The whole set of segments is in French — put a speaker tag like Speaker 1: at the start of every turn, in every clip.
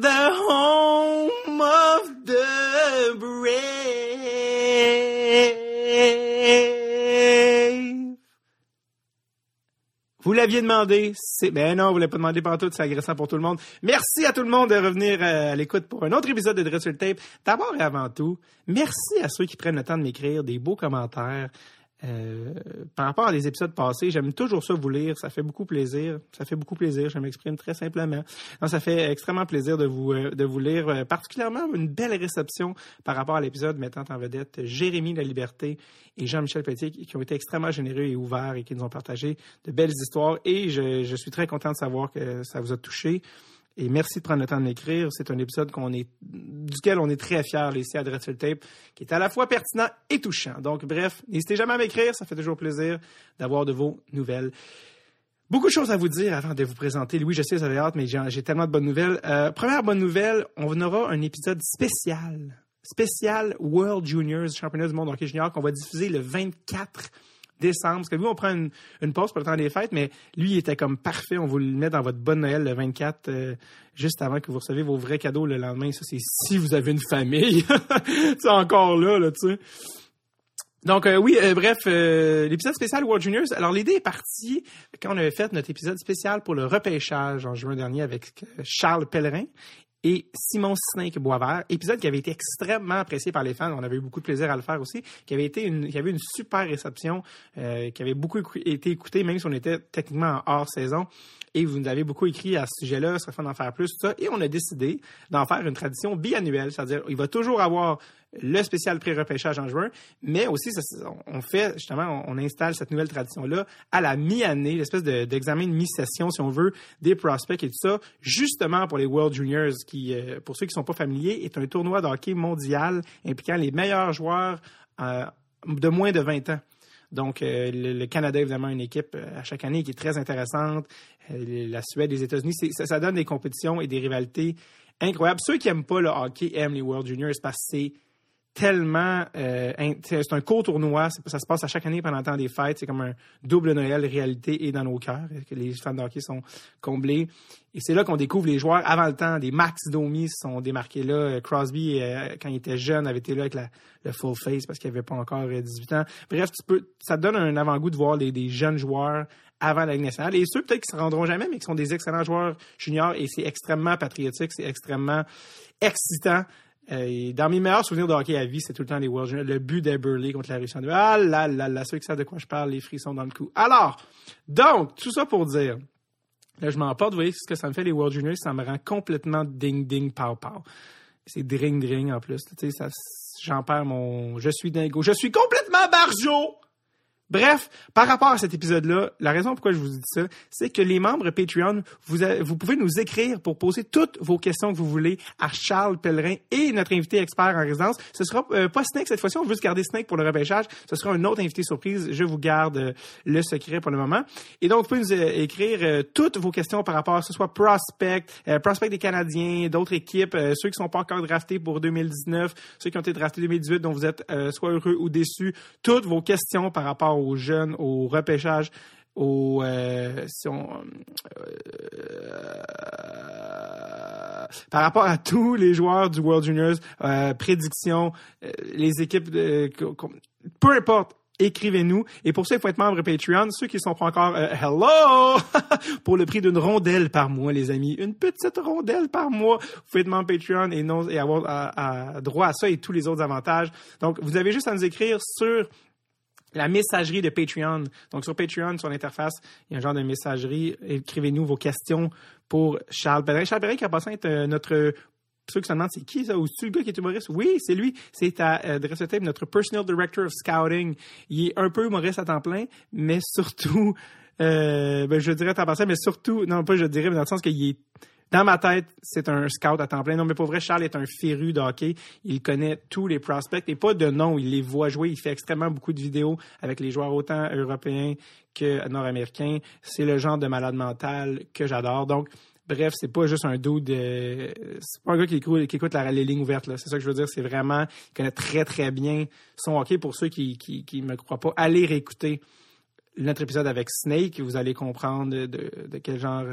Speaker 1: the home of the brave. Vous l'aviez demandé, c'est ben non, vous l'avez pas demandé partout, c'est agressant pour tout le monde. Merci à tout le monde de revenir euh, à l'écoute pour un autre épisode de Dress Tape. D'abord et avant tout, merci à ceux qui prennent le temps de m'écrire des beaux commentaires. Euh, par rapport à des épisodes passés, j'aime toujours ça vous lire. Ça fait beaucoup plaisir. Ça fait beaucoup plaisir. Je m'exprime très simplement. Non, ça fait extrêmement plaisir de vous euh, de vous lire. Euh, particulièrement une belle réception par rapport à l'épisode mettant en vedette Jérémy La Liberté et Jean-Michel Petit qui ont été extrêmement généreux et ouverts et qui nous ont partagé de belles histoires. Et je, je suis très content de savoir que ça vous a touché. Et merci de prendre le temps de m'écrire. C'est un épisode duquel on est très fiers ici à Dreadful Tape, qui est à la fois pertinent et touchant. Donc, bref, n'hésitez jamais à m'écrire. Ça fait toujours plaisir d'avoir de vos nouvelles. Beaucoup de choses à vous dire avant de vous présenter. Louis, je sais, vous avez hâte, mais j'ai tellement de bonnes nouvelles. Euh, première bonne nouvelle, on aura un épisode spécial, spécial World Juniors, championnat du monde hockey junior, qu'on va diffuser le 24 décembre. Parce que lui, on prend une, pause pour le temps des fêtes, mais lui, il était comme parfait. On vous le met dans votre bonne Noël le 24, euh, juste avant que vous receviez vos vrais cadeaux le lendemain. Ça, c'est si vous avez une famille. c'est encore là, là, tu sais. Donc euh, oui, euh, bref, l'épisode spécial World Juniors. Alors l'idée est partie quand on avait fait notre épisode spécial pour le repêchage en juin dernier avec Charles Pellerin et Simon Snake Boisvert, épisode qui avait été extrêmement apprécié par les fans. On avait eu beaucoup de plaisir à le faire aussi, qui avait été une, qui avait une super réception, euh, qui avait beaucoup été écouté, même si on était techniquement en hors saison. Et vous nous avez beaucoup écrit à ce sujet-là, ce serait fun d'en faire plus, tout ça. Et on a décidé d'en faire une tradition biannuelle, c'est-à-dire il va toujours avoir le spécial pré-repêchage en juin, mais aussi on fait justement, on, installe cette nouvelle tradition-là à la mi-année, l'espèce d'examen de, mi-session, si on veut, des prospects et tout ça, justement pour les World Juniors, qui, euh, pour ceux qui ne sont pas familiers, est un tournoi de hockey mondial impliquant les meilleurs joueurs euh, de moins de 20 ans. Donc, euh, le, Canada, évidemment, une équipe euh, à chaque année qui est très intéressante. Euh, la Suède, les États-Unis, ça, ça, donne des compétitions et des rivalités incroyables. Ceux qui n'aiment pas le hockey aiment les World Juniors parce que c'est tellement... c'est un court tournoi. Ça se passe à chaque année pendant le temps des fêtes. C'est comme un double Noël, réalité et dans nos cœurs. Que les fans de sont comblés. Et c'est là qu'on découvre les joueurs avant le temps. Des Max Domi sont démarqués là. Crosby, quand il était jeune, avait été là avec la, le full face parce qu'il n'avait pas encore 18 ans. Bref, tu peux, ça te donne un avant-goût de voir des jeunes joueurs avant la Ligue nationale. Et ceux peut-être qui se rendront jamais, mais qui sont des excellents joueurs juniors. Et c'est extrêmement patriotique, c'est extrêmement excitant. Euh, dans mes meilleurs souvenirs de hockey à vie, c'est tout le temps les World Juniors. Le but d'Eberly contre la Russie. Ah là là là, ceux qui savent de quoi je parle, les frissons dans le cou. Alors, donc, tout ça pour dire, là, je m'emporte, vous voyez ce que ça me fait les World Juniors, ça me rend complètement ding ding pow pow. C'est dring dring en plus. Tu sais, j'en perds mon. Je suis dingo. Je suis complètement barjo! Bref, par rapport à cet épisode-là, la raison pourquoi je vous dis ça, c'est que les membres Patreon, vous, pouvez nous écrire pour poser toutes vos questions que vous voulez à Charles Pellerin et notre invité expert en résidence. Ce sera euh, pas Snake cette fois-ci, on veut juste garder Snake pour le repêchage. Ce sera un autre invité surprise. Je vous garde euh, le secret pour le moment. Et donc, vous pouvez nous euh, écrire toutes vos questions par rapport à ce soit prospect, prospect des Canadiens, d'autres équipes, ceux qui sont pas encore draftés pour 2019, ceux qui ont été draftés 2018, dont vous êtes soit heureux ou déçus. Toutes vos questions par rapport aux jeunes, au repêchage, au euh, euh, par rapport à tous les joueurs du World Juniors, euh, prédictions, les équipes, peu importe. Écrivez-nous. Et pour ça, il faut être membre Patreon. Ceux qui ne sont pas encore, hello! pour le prix d'une rondelle par mois, les amis. Une petite rondelle par mois. Vous pouvez être membre Patreon et avoir droit à ça et tous les autres avantages. Donc, vous avez juste à nous écrire sur la messagerie de Patreon. Donc, sur Patreon, sur l'interface, il y a un genre de messagerie. Écrivez-nous vos questions pour Charles Pellerin. Charles Pellerin qui a passé être euh, notre ceux qui se demandent c'est qui ça? Ou c'est le gars qui est humoriste? Oui c'est lui c'est à euh, Tape notre personal director of scouting il est un peu humoriste à temps plein mais surtout euh, ben, je dirais à temps plein mais surtout non pas je dirais mais dans le sens qu'il est dans ma tête, c'est un scout à temps plein. Non, mais pour vrai, Charles est un féru de hockey. Il connaît tous les prospects et pas de nom. Il les voit jouer. Il fait extrêmement beaucoup de vidéos avec les joueurs autant européens que nord-américains. C'est le genre de malade mental que j'adore. Donc, Bref, c'est pas juste un dude de... C'est pas un gars qui écoute, qui écoute la, les lignes ouvertes. C'est ça que je veux dire. C'est vraiment... Il connaît très, très bien son hockey. Pour ceux qui ne me croient pas, allez réécouter notre épisode avec Snake, vous allez comprendre de, de quel genre,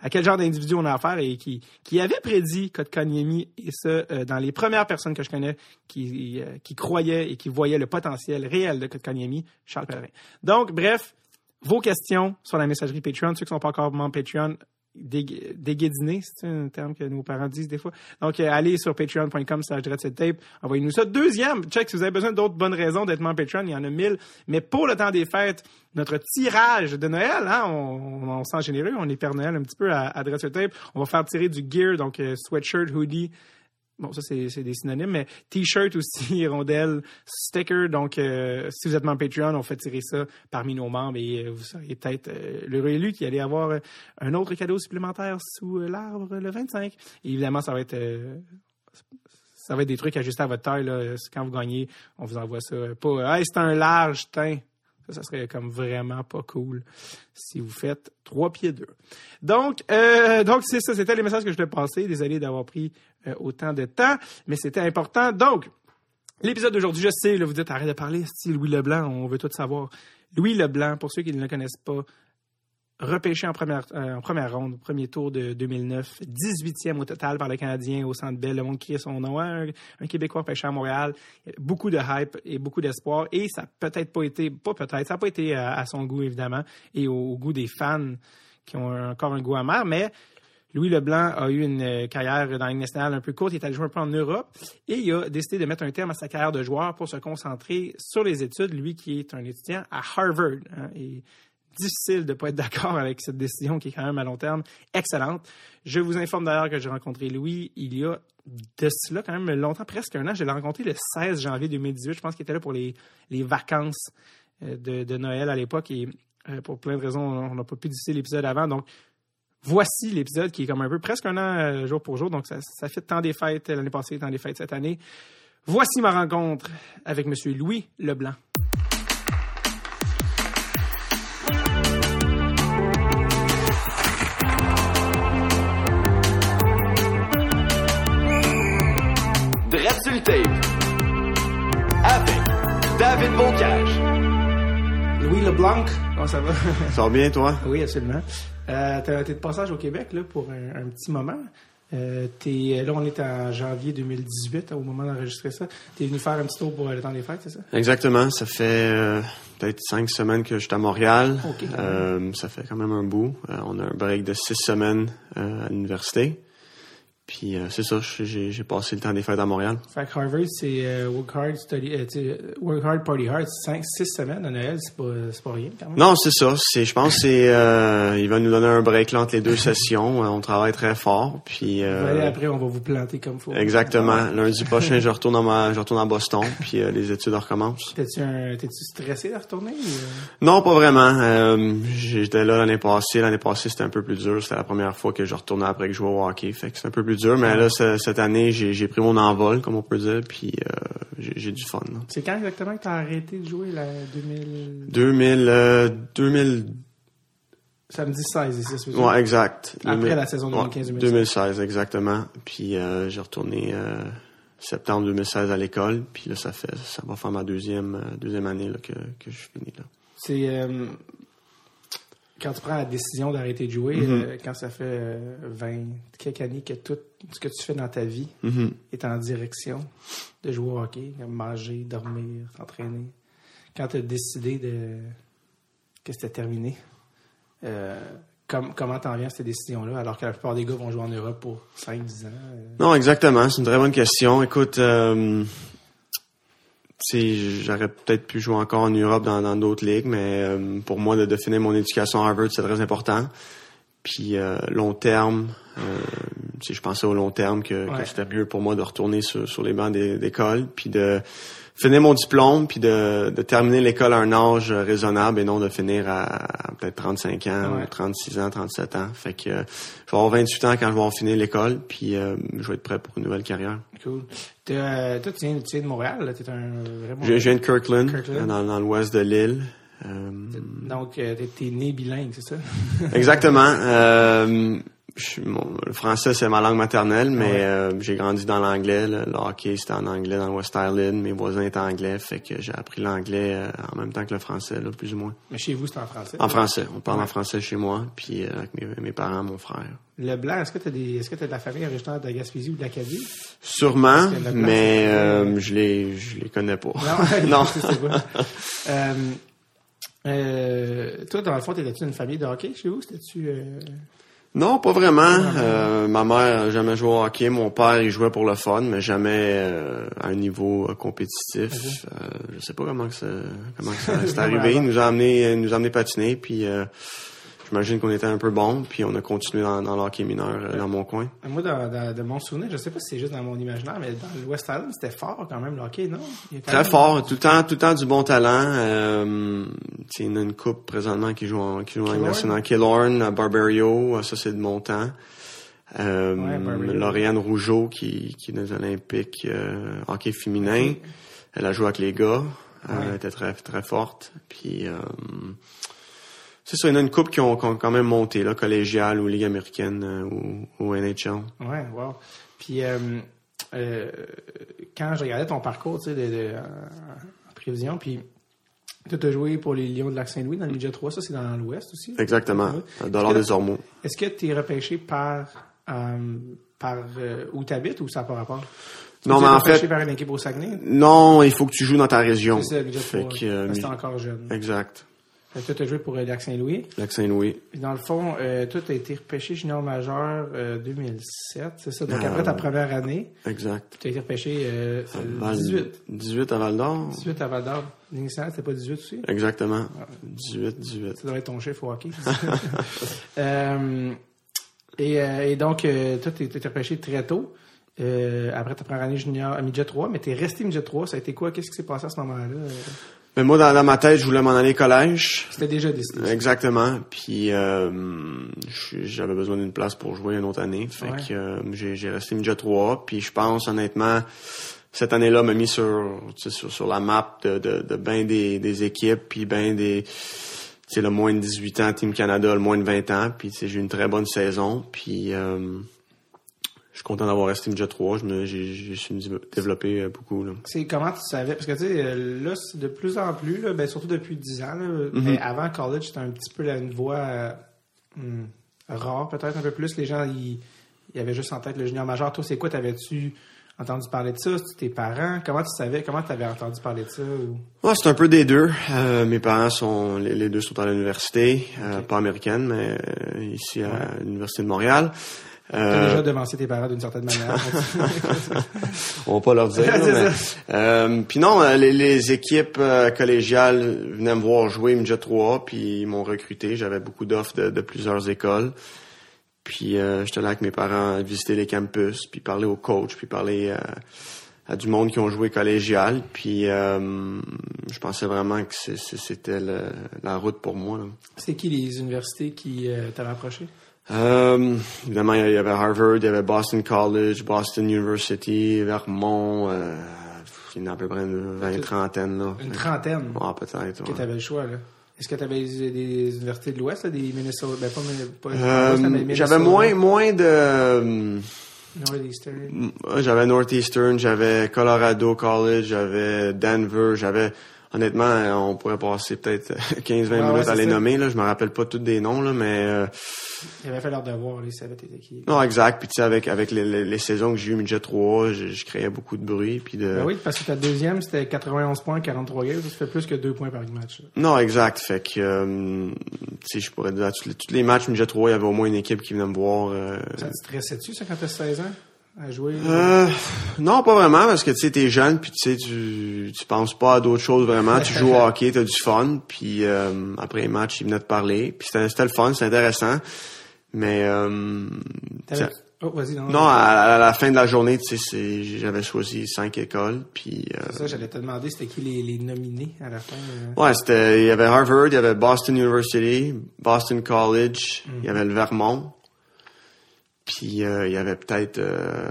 Speaker 1: à quel genre d'individu on a affaire et qui, qui avait prédit Kotkaniemi et ça dans les premières personnes que je connais qui, qui croyaient et qui voyaient le potentiel réel de Kotkaniemi, Charles Pellerin. Donc, bref, vos questions sur la messagerie Patreon, ceux qui sont pas encore membres Patreon, déguédiner, c'est un terme que nos parents disent des fois. Donc, euh, allez sur patreon.com slash tape, envoyez-nous ça. Deuxième, check, si vous avez besoin d'autres bonnes raisons d'être membre Patreon, il y en a mille. Mais pour le temps des fêtes, notre tirage de Noël, hein, on, on, sent généreux, on est Père Noël un petit peu à, à Tape. On va faire tirer du gear, donc euh, sweatshirt, hoodie, Bon, ça, c'est des synonymes, mais T-shirt aussi, rondelle, sticker. Donc, euh, si vous êtes membre Patreon, on fait tirer ça parmi nos membres et euh, vous seriez peut-être euh, le réélu qui allait avoir un autre cadeau supplémentaire sous l'arbre le 25. évidemment, ça va être... ça va être des trucs ajustés à votre taille. Là. Quand vous gagnez, on vous envoie ça. Pas Hey, c'est un large teint. Ça, serait comme vraiment pas cool si vous faites trois pieds deux. Donc, euh, c'est ça, c'était les messages que je voulais passer. Désolé d'avoir pris euh, autant de temps, mais c'était important. Donc, l'épisode d'aujourd'hui, je sais, vous dites arrête de parler, style Louis Leblanc, on veut tout savoir. Louis Leblanc, pour ceux qui ne le connaissent pas, repêché en première, euh, en première ronde, premier tour de 2009, 18e au total par le Canadien au Centre Bell. Le monde criait son nom. un, Québécois pêché à Montréal. Beaucoup de hype et beaucoup d'espoir. Et ça n'a peut-être pas été, pas peut-être, ça n'a pas été à, son goût, évidemment, et au, goût des fans qui ont encore un goût amer, mais Louis Leblanc a eu une carrière dans la nationale un peu courte. Il est allé jouer un peu en Europe et il a décidé de mettre un terme à sa carrière de joueur pour se concentrer sur les études. Lui qui est un étudiant à Harvard. Hein, et difficile de ne pas être d'accord avec cette décision qui est quand même à long terme excellente. Je vous informe d'ailleurs que j'ai rencontré Louis il y a de cela quand même longtemps, presque un an. Je l'ai rencontré le 16 janvier 2018. Je pense qu'il était là pour les, les vacances euh, de, de, Noël à l'époque et euh, pour plein de raisons, on n'a pas pu diffuser l'épisode avant. Donc, voici l'épisode qui est comme un peu presque un an euh, jour pour jour. Donc, ça, ça fait tant des fêtes l'année passée, tant des fêtes cette année. Voici ma rencontre avec M. Louis Leblanc. Leblanc, comment ça va?
Speaker 2: Ça va bien, toi?
Speaker 1: Oui, absolument. Euh, T'es de passage au Québec là, pour un, petit moment. Euh, es, là, on est en janvier 2018, au moment d'enregistrer ça. Tu es venu faire un petit tour pour le temps des fêtes, c'est ça?
Speaker 2: Exactement. Ça fait euh, peut-être cinq semaines que je suis à Montréal. Euh, ça fait quand même un bout. On a un break de six semaines à l'université. Puis euh, c'est ça, j'ai passé le temps des fêtes à Montréal.
Speaker 1: Fait que Harvard, c'est euh, work, hard, study, euh, work hard, party hard. 5, 6 semaines à Noël, c'est pas, pas rien quand même.
Speaker 2: Non, c'est ça. Je pense que c'est il va nous donner un break là, entre les deux sessions. On travaille très fort. Puis,
Speaker 1: après, on va vous planter comme faut.
Speaker 2: Exactement. Lundi prochain, je retourne, ma, je retourne à Boston, puis les études recommencent.
Speaker 1: T'es-tu stressé de retourner?
Speaker 2: Non, pas vraiment. J'étais là l'année passée. L'année passée, c'était un peu plus dur. C'était la première fois que je retournais après que je jouais au hockey. Fait que c'est un peu plus dur, mais là, cette année, j'ai pris mon envol, comme on peut dire, puis euh, j'ai du fun.
Speaker 1: C'est quand exactement que tu as arrêté de jouer, la 2000...
Speaker 2: 2000... 2000...
Speaker 1: Samedi 16, ici,
Speaker 2: c'est Ouais, exact.
Speaker 1: Après la saison 2015-2016.
Speaker 2: 2016, exactement. Puis euh, j'ai retourné euh, septembre 2016 à l'école, puis là, ça fait ça va faire ma deuxième, deuxième année là, que, que je finis là.
Speaker 1: C'est quand tu prends la décision d'arrêter de jouer, mm-hmm. euh, quand ça fait 20 euh, quelques années que tout ce que tu fais dans ta vie mm-hmm. est en direction de jouer au hockey, manger, dormir, t'entraîner, quand tu as décidé de que c'était terminé, euh, comment t'en viens à cette décision-là, alors que la plupart des gars vont jouer en Europe pour 5-10 ans?
Speaker 2: Non, exactement. C'est une très bonne question. Écoute, j'aurais peut-être pu jouer encore en Europe dans d'autres ligues, mais euh, pour moi, de, définir mon éducation à Harvard, c'est très important. Puis euh, long terme, euh, je pensais au long terme que, c'était mieux pour moi de retourner sur, sur les bancs d'école, puis de finir mon diplôme, puis de, de terminer l'école à un âge raisonnable et non de finir à, peut-être 35 ans, 36 ans, 37 ans. Fait que je vais avoir 28 ans quand je vais avoir fini l'école, puis je vais être prêt pour une nouvelle carrière.
Speaker 1: Cool. Euh, toi, tu viens, tu viens, de Montréal, là. T'es un
Speaker 2: vraiment... Je, viens de Kirkland, Dans, dans l'ouest de l'île.
Speaker 1: Euh... Donc, euh, t'es né bilingue, c'est ça?
Speaker 2: Exactement. Euh, je le français, c'est ma langue maternelle, mais
Speaker 1: Ouais.
Speaker 2: euh, j'ai grandi dans l'anglais. Le, le hockey, c'était en anglais dans le West Island. Mes voisins étaient anglais, fait que j'ai appris l'anglais euh, en même temps que le français, là, plus ou moins.
Speaker 1: Mais chez vous, c'est en français?
Speaker 2: En français. On parle
Speaker 1: Ouais.
Speaker 2: en français chez moi, puis euh, avec mes, mes parents, mon frère.
Speaker 1: Le blanc, est-ce que tu as des, est-ce que t'as de la famille originaire de la Gaspésie ou de l'Acadie?
Speaker 2: Sûrement,
Speaker 1: blanc,
Speaker 2: mais je les je les connais pas.
Speaker 1: Non, toi, dans le fond, t'étais-tu une famille de hockey chez vous? C'était-tu,
Speaker 2: Non, pas vraiment. Euh, ma mère a jamais joué au hockey. Mon père, il jouait pour le fun, mais jamais euh, à un niveau euh, compétitif. Euh, je sais pas comment que ça, comment que ça c'est arrivé. Il nous a amené, il nous a amené patiner, puis euh, j'imagine qu'on était un peu bon, puis on a continué dans, dans le hockey mineur euh, dans mon coin.
Speaker 1: moi, dans, dans- de mon souvenir, je sais pas si c'est juste dans mon imaginaire, mais dans le West Island, c'était fort quand même, le hockey, non?
Speaker 2: Très fort, tout le temps, tout le temps du bon talent. Euh, il y a une coupe présentement qui joue en, qui joue en Ligue
Speaker 1: Killorn?
Speaker 2: à Barbario, ça c'est de mon temps. Euh,
Speaker 1: Ouais.
Speaker 2: Lauriane Rougeau qui, qui est dans les Olympiques euh, hockey féminin. Elle a joué avec les gars. Euh,
Speaker 1: Ouais.
Speaker 2: Elle était très très forte. Puis euh, c'est ça, il y en a une coupe qui ont, qui ont quand même monté, là, collégiale ou Ligue américaine euh, ou, ou NHL.
Speaker 1: Ouais, wow. Puis, euh, euh, quand je regardais ton parcours, tu sais, de, de- en, prévision, puis tu as joué pour les Lions de Lac-Saint-Louis dans le Midget 3, ça c'est dans l'Ouest aussi.
Speaker 2: Exactement.
Speaker 1: Est-ce que-
Speaker 2: des Ormeaux.
Speaker 1: Est-ce que tu es repêché par, par où tu habites ou ça n'a pas rapport?
Speaker 2: Non,
Speaker 1: Tu
Speaker 2: mais
Speaker 1: es
Speaker 2: en
Speaker 1: repêché
Speaker 2: fait,
Speaker 1: par une équipe au Saguenay?
Speaker 2: non, il faut que tu joues dans ta région.
Speaker 1: C'est ça, le
Speaker 2: Fait
Speaker 1: 3.
Speaker 2: que, mi-
Speaker 1: encore jeune.
Speaker 2: Exact.
Speaker 1: Toi, tu as joué pour euh, Lac-Saint-Louis.
Speaker 2: Lac Saint-Louis.
Speaker 1: Puis dans le fond, euh, toi, tu as été repêché junior majeur euh, 2007, c'est ça? Donc
Speaker 2: Ah,
Speaker 1: après ta première année,
Speaker 2: Exact.
Speaker 1: tu as été repêché euh,
Speaker 2: À
Speaker 1: euh,
Speaker 2: Val-
Speaker 1: 18.
Speaker 2: 18 à Val d'Or.
Speaker 1: 18 à Val d'Or. Ligue nationale, c'était pas 18 aussi?
Speaker 2: Exactement. 18, 18.
Speaker 1: Ça doit être ton chef au hockey. euh, et, euh, et donc, euh, toi, tu étais repêché très tôt. Euh, après ta première année junior à Midget 3, mais t'es resté Midget 3. Ça a été quoi? Qu'est-ce qui s'est passé à ce moment-là?
Speaker 2: Mais moi, dans, dans ma tête, je voulais m'en aller collège.
Speaker 1: C'était déjà décidé.
Speaker 2: Exactement. Puis euh, j'avais besoin d'une place pour jouer une autre année. Fait
Speaker 1: Ouais.
Speaker 2: que euh, j'ai j'ai resté midget 3. Puis je pense honnêtement, cette année-là m'a mis sur, sur sur la map de, de, de ben des, des équipes, puis ben des c'est le moins de 18 ans, Team Canada, le moins de 20 ans. Puis j'ai eu une très bonne saison. Puis euh, je suis content d'avoir resté midget 3. Je me j'ai j'ai su me développer euh, beaucoup. Là.
Speaker 1: C'est comment tu savais? Parce que tu sais, euh, là, c'est de plus en plus, là, ben, surtout depuis 10 ans, là, mais avant college, c'était un petit peu la, une voie euh, hmm, rare, peut-être un peu plus. Les gens, ils, ils avaient juste en tête le junior majeur. Toi, c'est quoi? T'avais-tu entendu parler de ça? Tes parents? Comment tu savais? Comment tu avais entendu parler de ça? ou-
Speaker 2: Ouais, c'est un peu des deux. Euh, mes parents sont les, les deux sont à l'université, euh, pas américaine, mais euh, ici à l'université de Montréal.
Speaker 1: T'as
Speaker 2: Euh,
Speaker 1: déjà devancé tes parents d'une certaine manière.
Speaker 2: on va pas leur dire. euh, puis non, euh, les, les équipes collégiales venaient me voir jouer midget 3, puis ils m'ont recruté. J'avais beaucoup d'offres de, de plusieurs écoles. Puis euh, j'étais là avec mes parents à visiter les campus, puis parler aux coachs, puis parler à, à du monde qui ont joué collégial. Puis euh, je pensais vraiment que c'était la route pour moi.
Speaker 1: c'est qui les universités qui euh, t'avaient approché?
Speaker 2: Euh, évidemment, il y avait Harvard, il y avait Boston College, Boston University, Vermont. Euh, il y en a à peu près une vingt, trentaine. Là.
Speaker 1: Une trentaine?
Speaker 2: Ah, peut-être.
Speaker 1: que
Speaker 2: ouais.
Speaker 1: t'avais le choix, là. Est-ce que tu avais des, universités de l'Ouest, là, des Minnesota? Ben, pas, pas
Speaker 2: Euh, j'avais moins, moins de... euh,
Speaker 1: Northeastern.
Speaker 2: J'avais Northeastern, j'avais Colorado College, j'avais Denver, j'avais... Honnêtement, on pourrait passer peut-être 15-20
Speaker 1: Ouais, ouais,
Speaker 2: minutes à les
Speaker 1: ça.
Speaker 2: nommer. Là. Je me rappelle pas tous des noms, là, mais... euh,
Speaker 1: Ils avaient fait leur devoir, les savaient t'étais qui.
Speaker 2: non, exact. Puis tu sais, avec, avec les, les, les saisons que j'ai eu midget 3, je, je créais beaucoup de bruit. Puis de...
Speaker 1: Ben oui, parce que ta deuxième, c'était 91 points, 43 games. Ça fait plus que 2 points par match. là.
Speaker 2: Non, exact. Fait que, euh, tu sais, je pourrais dire, à tous les, tous les matchs midget 3, il y avait au moins une équipe qui venait me voir. euh,
Speaker 1: Ça te stressait-tu, ça, quand t'as 16 ans? À jouer?
Speaker 2: Euh, non, pas vraiment, parce que tu sais, t'es jeune, puis tu sais, tu tu penses pas à d'autres choses vraiment. Tu joues au hockey, t'as du fun, puis euh, après les matchs, ils venaient te parler, puis c'était le fun, c'était intéressant. Mais euh,
Speaker 1: Oh, vas-y, non.
Speaker 2: non, à, à la fin de la journée, tu sais, j'avais choisi cinq écoles, puis euh,
Speaker 1: C'est ça, j'allais te demander, c'était qui les, les nominés à la fin? euh?
Speaker 2: ouais, c'était il y avait Harvard, il y avait Boston University, Boston College, il y avait le Vermont. Puis euh, il y avait peut-être euh,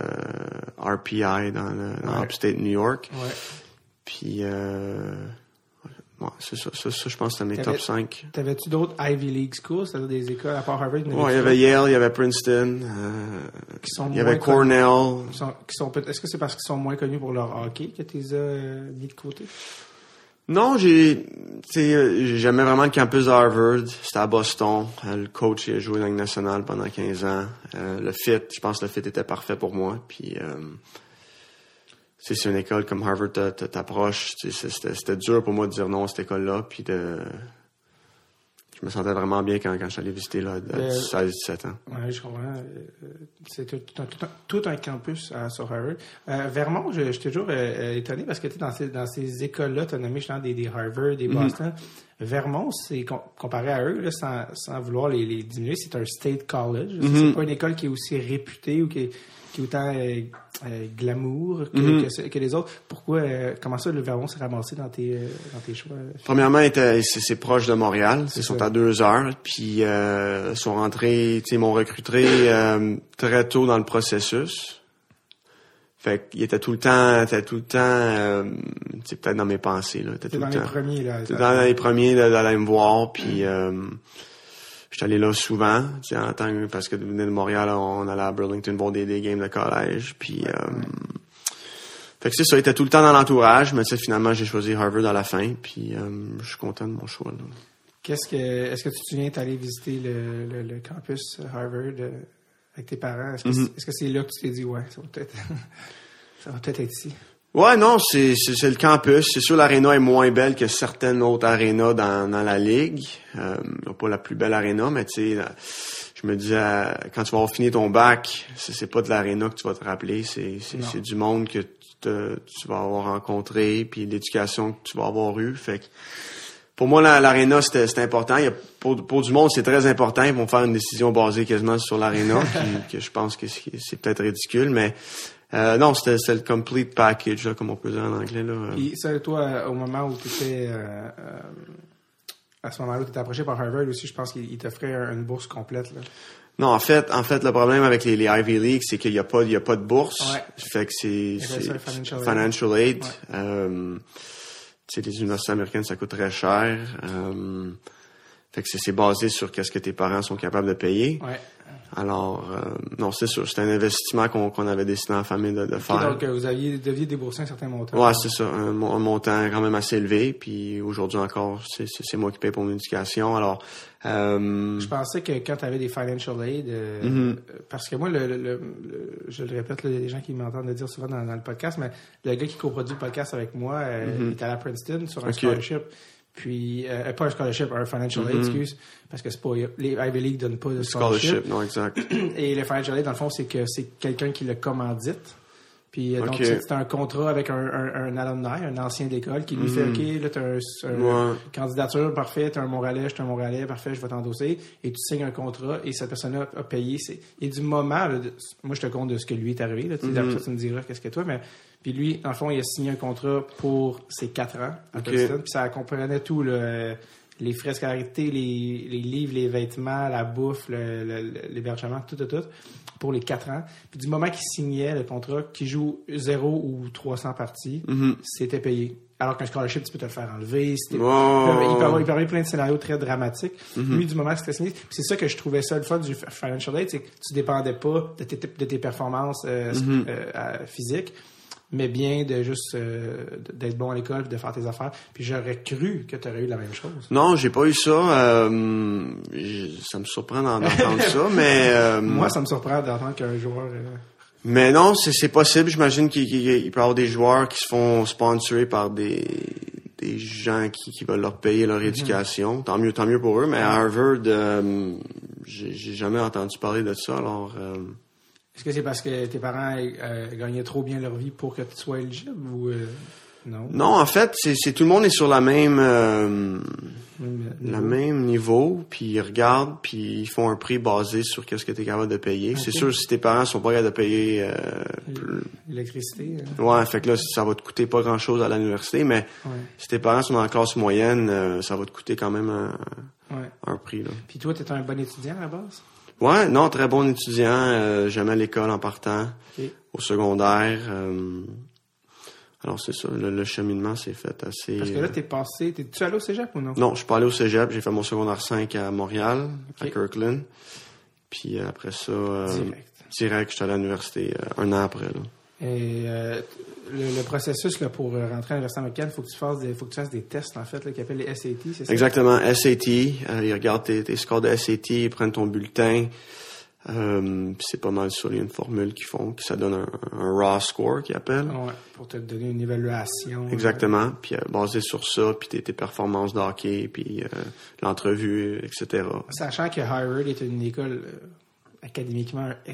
Speaker 2: RPI dans, le, dans
Speaker 1: Ouais.
Speaker 2: Upstate New York.
Speaker 1: Ouais.
Speaker 2: Puis, euh, ouais, c'est ça, ça, ça, je pense que c'est mes top 5.
Speaker 1: T'avais-tu d'autres Ivy League schools, c'est-à-dire des écoles à part Harvard?
Speaker 2: Ouais, il y avait Yale, il y avait Princeton, euh,
Speaker 1: qui sont
Speaker 2: il y avait
Speaker 1: connus-
Speaker 2: Cornell.
Speaker 1: qui sont- qui sont Est-ce que c'est parce qu'ils sont moins connus pour leur hockey que tu les as mis de côté?
Speaker 2: Non, j'ai, euh, j'aimais vraiment le campus Harvard. C'était à Boston. Euh, Le coach il a joué dans la nationale pendant 15 ans. Euh, le fit, je pense que le fit était parfait pour moi. Puis, euh, c'est une école comme Harvard t'a- t'a- t'approche. c'était dur pour moi de dire non à cette école-là. Puis de, je me sentais vraiment bien quand, quand je suis allé visiter là, à
Speaker 1: Euh,
Speaker 2: 16-17 ans.
Speaker 1: Oui, je comprends. Euh, C'est tout, tout un, tout un- tout un campus à, Harvard. Euh, Vermont, je, suis toujours euh, étonné parce que tu dans ces, dans ces écoles-là, tu as nommé des, des Harvard, des Boston. Vermont, c'est com- comparé à eux, là, sans, sans vouloir les, les diminuer, c'est un state college. C'est pas une école qui est aussi réputée ou qui est, qui est autant euh, euh, glamour que, que, les autres. Pourquoi, euh, comment ça, le Vermont s'est ramassé dans tes, euh, dans tes choix?
Speaker 2: Premièrement, c'est proche de Montréal. Ils sont à deux heures. Puis euh, sont rentrés, ils m'ont recruté très tôt dans le processus. Fait qu'il était tout le temps, était tout le temps, c'est peut-être dans mes pensées là.
Speaker 1: T'es dans
Speaker 2: le
Speaker 1: les premiers, là.
Speaker 2: C'était dans les premiers d'aller me voir. Puis j'étais allé là souvent, tu sais, en tant que parce que de venir de Montréal, on allait à Burlington voir des, des games de collège. Puis euh, fait que c'est ça, il était tout le temps dans l'entourage, mais tu sais, finalement, j'ai choisi Harvard à la fin, puis euh, je suis content de mon choix. Là.
Speaker 1: Qu'est-ce que, est-ce que tu te souviens d'aller visiter le, le, le campus Harvard euh, avec tes parents? Est-ce que,
Speaker 2: Mm-hmm.
Speaker 1: c'est, est-ce que c'est là que tu t'es dit, ouais, ça va peut-être, ça va peut-être être ici?
Speaker 2: Ouais, non, c'est c'est c'est le campus. C'est sûr, l'aréna est moins belle que certaines autres arénas dans, dans la ligue. Euh, pas la plus belle aréna, mais tu sais, je me disais, euh, quand tu vas avoir fini ton bac, c'est c'est pas de l'aréna que tu vas te rappeler, c'est c'est c'est du monde que tu, te- tu vas avoir rencontré, puis l'éducation que tu vas avoir eue. Fait que pour moi, la- l'aréna, c'était c'était important. Il y a, pour, pour du monde, c'est très important. Ils vont faire une décision basée quasiment sur l'aréna, que je pense que c'est c'est peut-être ridicule, mais euh, non, c'était le complete package, là, comme on peut dire en anglais. Là.
Speaker 1: Puis ça, toi, au moment où tu étais, euh, euh, à ce moment-là, tu étais approché par Harvard aussi, je pense qu'il il t'offrait un- une bourse complète, là.
Speaker 2: Non, en fait, en fait, le problème avec les, les Ivy League, c'est qu'il y a pas, il y a pas de bourse.
Speaker 1: Ouais.
Speaker 2: Fait que c'est,
Speaker 1: un financial aid.
Speaker 2: financial aid.
Speaker 1: Ouais.
Speaker 2: Les universités américaines, ça coûte très cher. Euh, fait que c'est, c'est basé sur qu'est-ce que tes parents sont capables de payer.
Speaker 1: Ouais.
Speaker 2: Alors, euh, non, c'est sûr, c'est un investissement qu'on, avait décidé en famille de, faire.
Speaker 1: donc, euh, vous aviez, deviez débourser un certain montant.
Speaker 2: Ouais, c'est ça, un, mon- un montant quand même assez élevé. Puis aujourd'hui encore, c'est, moi qui paye pour mon éducation. Alors, euh,
Speaker 1: Je pensais que quand tu avais des financial aid, euh, euh, parce que moi, le, le- je le répète, il y a des gens qui m'entendent le dire souvent dans, dans le podcast, mais le gars qui coproduit le podcast avec moi, euh, il est à Princeton sur un scholarship. Puis, euh, pas un scholarship, un financial aid, excuse, parce que c'est pas, les Ivy League donnent pas de scholarship.
Speaker 2: Scholarship, non, exact.
Speaker 1: Et le financial aid, dans le fond, c'est que c'est quelqu'un qui le commandite. Puis euh, donc,
Speaker 2: Ok.
Speaker 1: c'est un contrat avec un, un, un alumni, un ancien d'école, qui lui fait OK, là, tu as une
Speaker 2: Ouais.
Speaker 1: candidature, parfait, tu un Montréalais, je suis un Montréalais, parfait, je vais t'endosser. Et tu signes un contrat et cette personne-là a payé. Et du moment, là, de- moi, je te compte de ce que lui est arrivé. Là, Après ça, tu me diras qu'est-ce que toi. Mais puis lui, le fond, il a signé un contrat pour ses quatre ans à. Princeton. Puis ça comprenait tout, euh, les frais de scolarité, les, les livres, les vêtements, la bouffe, le- le- le- l'hébergement, tout, tout, tout, pour les quatre ans. Puis du moment qu'il signait le contrat, qu'il joue 0 ou 300 parties,
Speaker 2: Mhm.
Speaker 1: c'était payé. Alors qu'un scholarship, tu peux te le faire enlever.
Speaker 2: Wow.
Speaker 1: il, peut avoir, il peut avoir plein de scénarios très dramatiques.
Speaker 2: Mhm.
Speaker 1: Lui, du moment que c'était signé, c'est ça que je trouvais ça le fun du financial aid, c'est que tu dépendais pas de tes, de tes performances euh,
Speaker 2: Mhm.
Speaker 1: euh, physiques, mais bien de juste euh, d'être bon à l'école, de faire tes affaires. Puis j'aurais cru que tu aurais eu la même chose.
Speaker 2: Non, j'ai pas eu ça. euh, ça me surprend d'en- d'entendre ça, mais euh,
Speaker 1: Moi, ça me surprend d'entendre qu'un joueur.
Speaker 2: mais non, c'est possible. J'imagine qu'il qu'il- il peut y avoir des joueurs qui se font sponsorer par des des gens qui, qui veulent leur payer leur éducation. Tant mieux, tant mieux pour eux. Mais à Harvard, j'ai jamais entendu parler de ça. Alors,
Speaker 1: Est-ce que c'est parce que tes parents euh, gagnaient trop bien leur vie pour que tu sois éligible ou euh, non?
Speaker 2: non, en fait, c'est tout le monde est sur la même euh,
Speaker 1: Même,
Speaker 2: le
Speaker 1: niveau?
Speaker 2: même niveau, puis ils regardent, puis ils font un prix basé sur qu'est-ce que tu es capable de payer. C'est sûr, si tes parents sont pas capables de payer, plus-
Speaker 1: L'électricité. hein?
Speaker 2: ouais, fait que là, ça va te coûter pas grand-chose à l'université, mais
Speaker 1: Ouais,
Speaker 2: si tes parents sont dans la classe moyenne, ça va te coûter quand même un,
Speaker 1: ouais.
Speaker 2: un prix. Là.
Speaker 1: Puis toi, tu un bon étudiant à la base?
Speaker 2: Ouais, non, très bon étudiant. Euh, J'aimais l'école en partant, au secondaire. euh, Alors, c'est ça. Le, le cheminement s'est fait assez...
Speaker 1: Parce que là,
Speaker 2: euh,
Speaker 1: t'es passé, t'es-tu allé au cégep ou non?
Speaker 2: Non, je suis pas allé au cégep. J'ai fait mon secondaire 5 à Montréal, à. Kirkland. Puis après ça, euh,
Speaker 1: Direct.
Speaker 2: direct, j'étais à l'université euh, un an après. Là.
Speaker 1: Et euh, le, le processus là, pour euh, rentrer à l'Université américaine, il faut que tu fasses des, faut que tu fasses des tests, en fait, là, qui appellent les SAT, c'est ça?
Speaker 2: Exactement, SAT. euh, ils regardent tes, tes scores de SAT, ils prennent ton bulletin. Euh, c'est pas mal ça. Il y a une formule qu'ils font, puis ça donne un, un raw score qu'ils appellent.
Speaker 1: Ouais, pour te donner une évaluation.
Speaker 2: Exactement. Puis euh, basé sur ça, puis tes, tes performances de hockey, puis l'entrevue, etc.
Speaker 1: Sachant que Harvard est une école académiquement euh,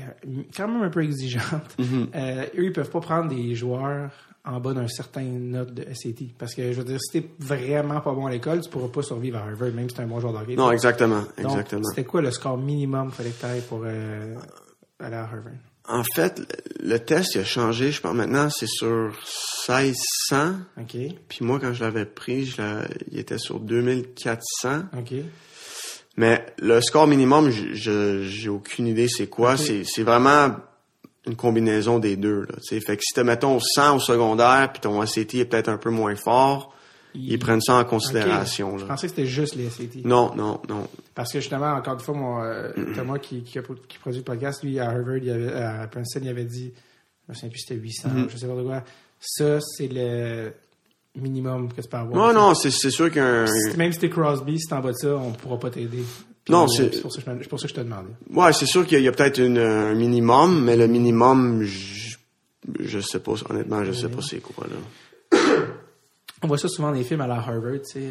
Speaker 1: quand même un peu exigeante,
Speaker 2: Mhm.
Speaker 1: euh, eux, ils peuvent pas prendre des joueurs en bas d'un certain note de SAT. Parce que, je veux dire, si t'es vraiment pas bon à l'école, tu pourras pas survivre à Harvard, même si t'es un bon joueur de hockey.
Speaker 2: Non, exactement, exactement.
Speaker 1: c'était quoi le score minimum qu'il fallait que pour euh, aller à Harvard?
Speaker 2: En fait, le test il a changé. Je pense maintenant c'est sur 1600.
Speaker 1: OK,
Speaker 2: Puis moi, quand je l'avais pris, je il était sur 2400.
Speaker 1: OK.
Speaker 2: Mais le score minimum, j'ai aucune idée c'est quoi. C'est vraiment une combinaison des deux. Là, tu sais. fait que si t'as, mettons, 100 au secondaire, puis ton ACT est peut-être un peu moins fort, ils prennent ça en considération.
Speaker 1: Ok. Je
Speaker 2: là.
Speaker 1: pensais que c'était juste les SAT.
Speaker 2: Non, non, non.
Speaker 1: Parce que justement, encore une fois, mon, euh, Thomas qui, qui, a- qui produit le podcast, lui, à Harvard, il avait, à Princeton, il avait dit, je me souviens plus, c'était 800,
Speaker 2: Mhm.
Speaker 1: je sais pas de quoi. Ça, c'est le minimum que tu peux avoir.
Speaker 2: Non, non, c'est sûr qu'un...
Speaker 1: Même si t'es Crosby, si t'es en bas de ça, on pourra pas t'aider.
Speaker 2: Non, c'est-
Speaker 1: c'est pour, ça que je me- c'est pour ça que je te demandais.
Speaker 2: Ouais, c'est sûr qu'il y a, peut-être un minimum, mais le minimum, je, je sais pas, honnêtement, je sais pas c'est quoi, là.
Speaker 1: On voit ça souvent dans les films à la Harvard, tu sais,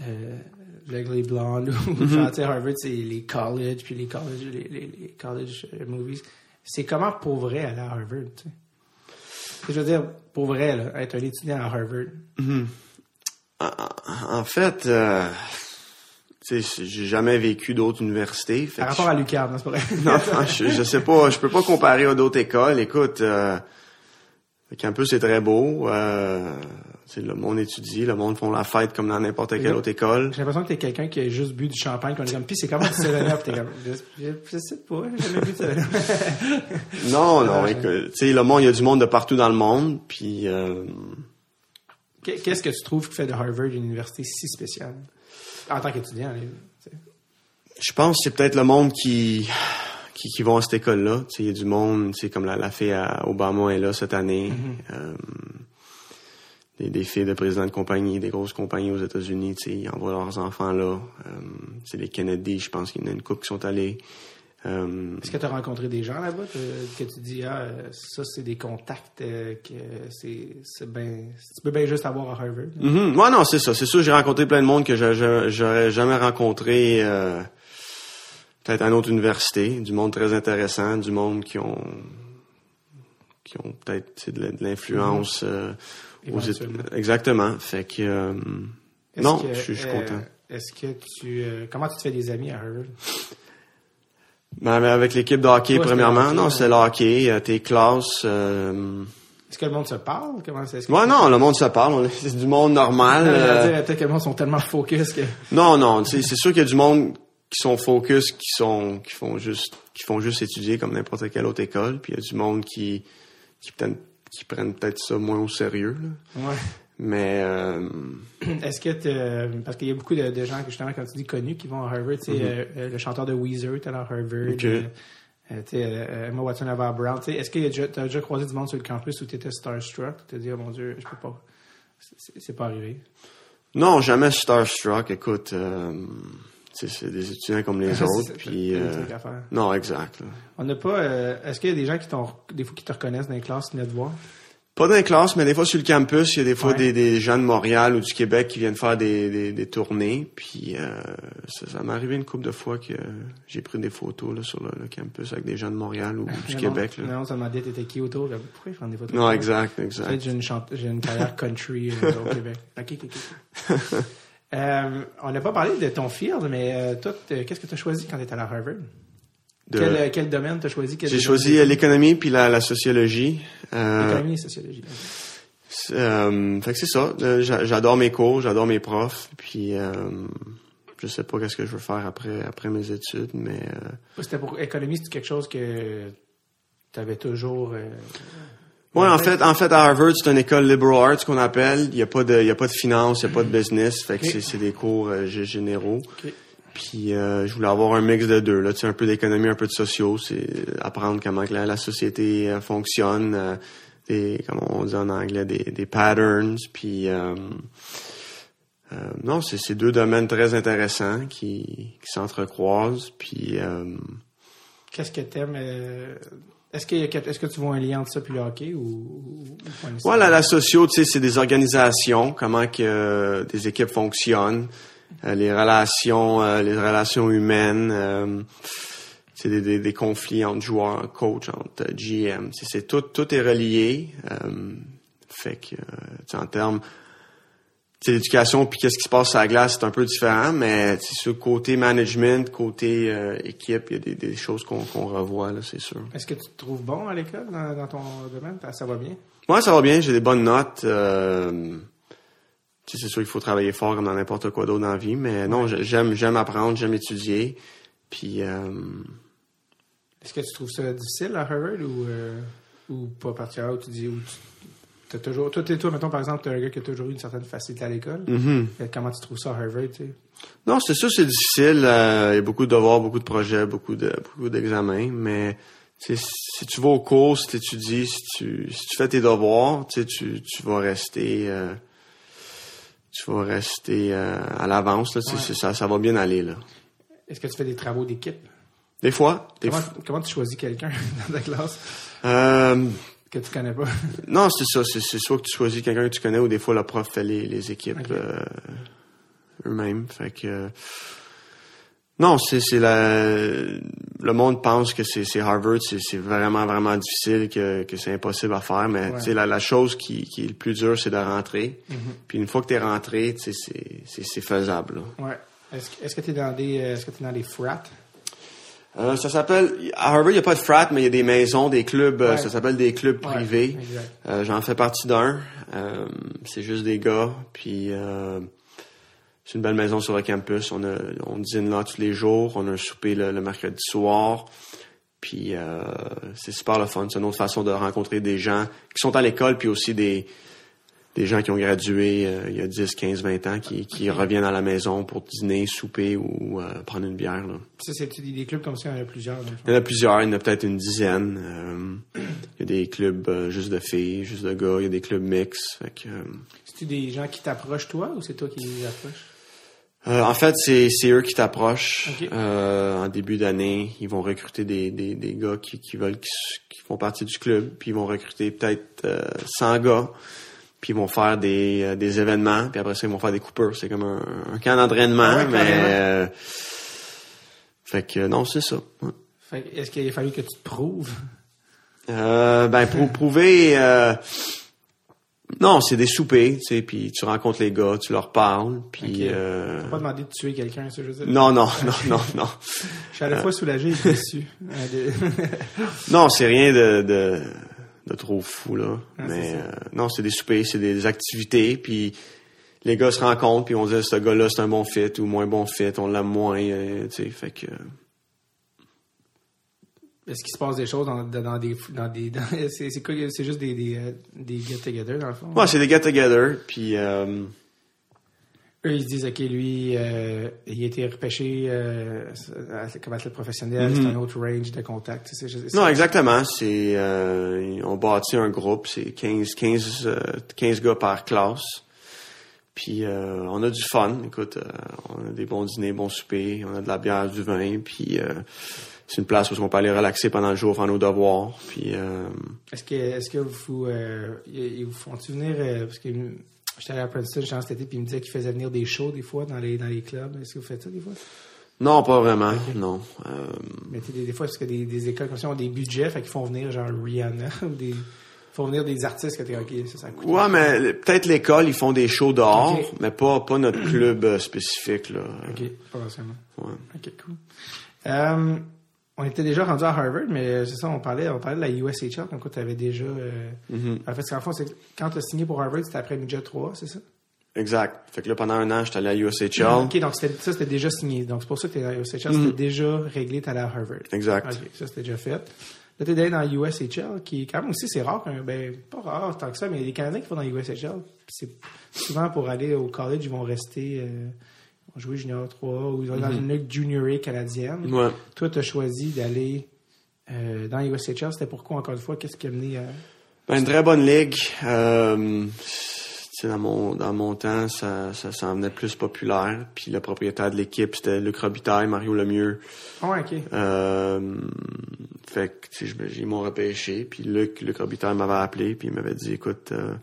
Speaker 1: euh, euh, Blonde, ou tu sais, Harvard, c'est les college, puis les college, les, les, les college movies. C'est comment pour vrai aller à Harvard, tu sais? Je veux dire, pour vrai, là, être un étudiant à Harvard.
Speaker 2: En fait, euh, j'ai jamais vécu d'autres universités. fait
Speaker 1: Par rapport à l'UQAM, c'est pas vrai?
Speaker 2: Non, non, je, je sais pas, je peux pas comparer à d'autres écoles. Écoute, euh, le campus est très beau. Euh, le monde étudie, le monde font la fête comme dans n'importe quelle autre école.
Speaker 1: J'ai l'impression que t'es quelqu'un qui a juste bu du champagne, qu'on est comme, pis c'est comment du 7-Up? T'es comme, je, je, je sais pas, j'ai jamais bu de 7-Up.
Speaker 2: Non, non, tu sais, le monde, il y a du monde de partout dans le monde, puis euh,
Speaker 1: Qu'est- Qu'est-ce que tu trouves qui fait de Harvard une université si spéciale? En tant qu'étudiant,
Speaker 2: je pense que c'est peut-être le monde qui qui, qui vont à cette école-là. Tu sais, il y a du monde, tu sais, comme la, la fille à Obama est là cette année. Euh, des, des filles de présidents de compagnie, des grosses compagnies aux États-Unis, tu sais, ils envoient leurs enfants là. Euh, c'est les Kennedy, je pense qu'il y en a une couple qui sont allés. Euh,
Speaker 1: Est-ce que tu as rencontré des gens là-bas que, que tu dis, ah, euh, ça, c'est des contacts euh, que c'est c'est ben, tu peux bien juste avoir à Harvard? là.
Speaker 2: mhm. Ouais, non, c'est ça. C'est sûr, j'ai rencontré plein de monde que j'aurais jamais rencontré euh, peut-être à une autre université. Du monde très intéressant, du monde qui ont qui ont peut-être de l'influence euh, États-
Speaker 1: Éventuellement.
Speaker 2: Exactement. Fait que euh, non,
Speaker 1: que,
Speaker 2: je suis je suis
Speaker 1: euh,
Speaker 2: content.
Speaker 1: Est-ce que tu. euh, comment tu te fais des amis à Harvard?
Speaker 2: Ben, avec l'équipe de hockey, premièrement,
Speaker 1: hockey,
Speaker 2: non, c'est le hockey, tes classes.
Speaker 1: Est-ce que le monde se parle? Comment c'est? que
Speaker 2: Ouais, non, le monde se parle, c'est du monde normal. Euh,
Speaker 1: peut-être que le monde sont tellement focus que.
Speaker 2: Non, non, c'est sûr qu'il y a du monde qui sont focus, qui sont, qui font juste, qui font juste étudier comme n'importe quelle autre école, puis il y a du monde qui, qui, prennent- qui prennent peut-être ça moins au sérieux, là.
Speaker 1: Ouais.
Speaker 2: Mais, euh,
Speaker 1: Est-ce que tu. Parce qu'il y a beaucoup de, de gens, justement, quand tu dis connus, qui vont à Harvard. Tu sais, euh, euh, le chanteur de Weezer est à Harvard.
Speaker 2: Mm-hmm. Ok.
Speaker 1: euh, euh, tu sais, Emma Watson à Brown. Tu sais, Est-ce que tu as déjà croisé du monde sur le campus où tu étais starstruck? Tu t'es dit, oh mon Dieu, je peux pas. C'est- pas arrivé?
Speaker 2: non, jamais starstruck, écoute, c'est des étudiants comme les autres, puis, euh, non, exact, là.
Speaker 1: On n'a pas. euh, Est-ce qu'il y a des gens qui t'ont. Des fois qui te reconnaissent dans les classes, qui venaient te voir?
Speaker 2: Pas dans les classes, mais des fois sur le campus, il y a des fois
Speaker 1: Ouais.
Speaker 2: des, des gens de Montréal ou du Québec qui viennent faire des, des, des tournées. Puis euh, ça, ça m'est arrivé une couple de fois que j'ai pris des photos là, sur le, le campus avec des gens de Montréal ou du Québec. Là.
Speaker 1: Non, ça m'a dit, t'étais qui autour? Pourquoi prends des photos?
Speaker 2: Non, exact, exact.
Speaker 1: j'ai une, j'ai une carrière country euh, au Québec. Ok, ok, ok. Euh, on n'a pas parlé de ton field, mais euh, toi, t- qu'est-ce que tu as choisi quand tu étais à la Harvard?
Speaker 2: De-
Speaker 1: Quel, euh, quel domaine tu as choisi?
Speaker 2: J'ai choisi euh, l'économie puis la, la sociologie. Euh,
Speaker 1: Économie et sociologie.
Speaker 2: euh, fait que c'est ça. Euh, j'a- J'adore mes cours, j'adore mes profs. Puis euh, je sais pas qu'est-ce que je veux faire après après mes études, mais euh,
Speaker 1: C'était pour économie, c'est quelque chose que tu avais toujours.
Speaker 2: Ouais, en fait, en fait, à Harvard, c'est une école liberal arts qu'on appelle. Il y a pas de, il y a pas de finance, il y a pas de business. Fait que c'est, des cours euh, gé- généraux.
Speaker 1: Ok.
Speaker 2: Puis euh, je voulais avoir un mix de deux. Là, tu sais, un peu d'économie, un peu de sociaux. C'est apprendre comment que la, la société euh, fonctionne, euh, des, comme on dit en anglais, des, des patterns. Puis euh, euh, non, c'est, deux domaines très intéressants qui, qui s'entrecroisent. Puis euh,
Speaker 1: Qu'est-ce que t'aimes? Est-ce que, est-ce que tu vois un lien entre ça et le hockey ou?
Speaker 2: Voilà, la socio, tu sais, c'est des organisations, comment que euh, des équipes fonctionnent, euh, les relations, euh, les relations humaines, c'est des, des, des conflits entre joueurs, coach, entre GM. C'est, tout, tout est relié. fait que, en termes, l'éducation puis qu'est-ce qui se passe sur la glace, c'est un peu différent, mais sur côté management, côté euh, équipe, il y a des, des choses qu'on, revoit là, c'est sûr.
Speaker 1: Est-ce que tu te trouves bon à l'école, dans, dans ton domaine? Ça va bien?
Speaker 2: Moi, ça va bien, j'ai des bonnes notes. Euh, c'est sûr qu'il faut travailler fort comme dans n'importe quoi d'autre dans la vie, mais non, j'ai- j'aime j'aime apprendre, j'aime étudier. Puis euh,
Speaker 1: Est-ce que tu trouves ça difficile à Harvard ou, ou pas particulièrement? Ou tu dis, ou tu, t'as toujours, toi, t'es- toi, mettons, par exemple, t'es un gars qui a toujours eu une certaine facilité à l'école.
Speaker 2: mhm.
Speaker 1: Euh, Comment tu trouves ça à Harvard, tu sais?
Speaker 2: non, c'est sûr, c'est difficile. euh, Il y a beaucoup de devoirs, beaucoup de projets, beaucoup de beaucoup d'examens, mais si tu vas au cours, si tu étudies, si tu si tu fais tes devoirs, tu tu vas rester euh, tu vas rester euh, à l'avance
Speaker 1: Ouais.
Speaker 2: Ça ça va bien aller là.
Speaker 1: Est-ce que tu fais des travaux d'équipe?
Speaker 2: Des fois, des
Speaker 1: Comment, comment tu choisis quelqu'un dans ta classe? Que tu connais pas?
Speaker 2: Non, c'est ça. C'est, soit que tu choisis quelqu'un que tu connais ou des fois le prof fait les, les équipes euh, eux-mêmes. Fait que euh, non, c'est c'est la le monde pense que c'est, Harvard, c'est, vraiment vraiment difficile que, que c'est impossible à faire, mais
Speaker 1: Ouais.
Speaker 2: la, la chose qui, qui est le plus dur, c'est de rentrer.
Speaker 1: Mhm.
Speaker 2: Puis une fois que tu es rentré, c'est, c'est, faisable. là.
Speaker 1: Ouais. Est-ce que est-ce que tu es dans des euh, est-ce que tu dans des frats?
Speaker 2: Euh, ça s'appelle à Harvard, il n'y a pas de frat, mais il y a des maisons, des clubs. euh,
Speaker 1: Ouais.
Speaker 2: Ça s'appelle des clubs privés. Euh, J'en fais partie d'un. Euh, c'est juste des gars. Puis c'est une belle maison sur le campus. On a on dîne là tous les jours. On a un souper le, le mercredi soir. Puis c'est super le fun. C'est une autre façon de rencontrer des gens qui sont à l'école, puis aussi des des gens qui ont gradué euh, il y a 10, 15, 20 ans, qui, qui reviennent à la maison pour dîner, souper ou euh, prendre une bière. Là.
Speaker 1: Ça, c'est des clubs comme ça, il y en a plusieurs.
Speaker 2: Il y en a plusieurs, il y en a peut-être une dizaine. Euh, il y a des clubs juste de filles, juste de gars, il y a des clubs mix.
Speaker 1: C'est-tu des gens qui t'approchent, toi, ou c'est toi qui les approches?
Speaker 2: euh, en fait, c'est, c'est eux qui t'approchent. Euh, en début d'année, ils vont recruter des, des, des gars qui, qui veulent qui font partie du club, puis ils vont recruter peut-être euh, 100 gars, puis ils vont faire des, euh, des événements, puis après ça, ils vont faire des coupures. C'est comme un, un camp d'entraînement,
Speaker 1: ouais,
Speaker 2: mais... euh, fait que non, c'est ça. ouais.
Speaker 1: Fait que est-ce qu'il a fallu que tu te prouves?
Speaker 2: Euh, ben pour prouver euh, non c'est des soupers tu sais puis tu rencontres les gars tu leur parles puis
Speaker 1: Ok.
Speaker 2: euh,
Speaker 1: T'as pas demandé de tuer quelqu'un, ça, je veux dire.
Speaker 2: non non non non non
Speaker 1: Je suis à la fois soulagé et déçu.
Speaker 2: Non c'est rien de, de de trop fou là
Speaker 1: Ah,
Speaker 2: mais euh, non c'est des soupers c'est des activités puis les gars se rencontrent puis on dit ce gars là c'est un bon fit ou moins bon fit on l'aime moins euh, tu sais fait que
Speaker 1: Est-ce qu'il se passe des choses dans, dans des... Dans des c'est, c'est quoi? C'est juste des, des, euh, des get-together, dans le fond?
Speaker 2: ouais c'est des get together puis euh,
Speaker 1: Eux, ils se disent, OK, lui, euh, il a été repêché euh, comme athlète professionnel, c'est un autre range de contact. C'est, c'est-
Speaker 2: Mhm. Non, exactement. C'est euh, on bâtit un groupe, c'est 15 15 euh, 15 gars par classe. Puis euh, on a du fun. Écoute, on a des bons dîners, bons soupers, on a de la bière, du vin, puis c'est une place où on peut aller relaxer pendant le jour, faire nos devoirs. Puis euh,
Speaker 1: Est-ce que, est-ce que vous, euh, ils vous font-tu venir, euh, parce que j'étais allé à Princeton, j'étais cet été, puis ils me disaient qu'ils faisaient venir des shows des fois dans les, dans les clubs. Est-ce que vous faites ça des fois?
Speaker 2: non, pas vraiment, non. Euh,
Speaker 1: Mais tu sais, des, des fois, parce que des, des écoles comme ça ont des budgets, fait qu'ils font venir genre Rihanna ou des. Ils font venir des artistes que t'es OK, ça, ça coûte.
Speaker 2: ouais, mais peut-être l'école, ils font des shows dehors, mais pas pas notre club euh, spécifique là.
Speaker 1: OK, pas forcément.
Speaker 2: Ouais.
Speaker 1: OK, cool. Euh, on était déjà rendu à Harvard, mais euh, c'est ça, on parlait, on parlait de la USHL, comme quoi tu avais déjà. euh,
Speaker 2: Mhm.
Speaker 1: En fait, qu'en fond, c'est que quand tu as signé pour Harvard, c'était après Midget 3, c'est ça?
Speaker 2: Exact. Fait que là pendant un an, j'étais allé à USHL.
Speaker 1: OK, donc ça, c'était déjà signé. Donc c'est pour ça que tu es à USHL,
Speaker 2: Mhm.
Speaker 1: c'était déjà réglé, tu allé à Harvard.
Speaker 2: Exact.
Speaker 1: OK, ça, c'était déjà fait. Là, t'es allé dans USHL, qui quand même aussi, c'est rare, ben, pas rare tant que ça, mais des Canadiens qui vont dans USHL. C'est souvent pour aller au college, ils vont rester, euh, jouer Junior 3 ou dans une ligue Junior A canadienne.
Speaker 2: Ouais.
Speaker 1: Toi, tu as choisi d'aller euh, dans USHL. C'était pourquoi, encore une fois? Qu'est-ce qui a mené à.
Speaker 2: Ben, une très bonne ligue. Euh, dans mon dans mon temps, ça, ça, ça en venait plus populaire. Puis le propriétaire de l'équipe, c'était Luc Robitaille, Mario Lemieux.
Speaker 1: Ah, ok.
Speaker 2: Euh, fait que ils m'ont repêché. Puis Luc, Luc Robitaille m'avait appelé. Puis il m'avait dit, écoute, euh,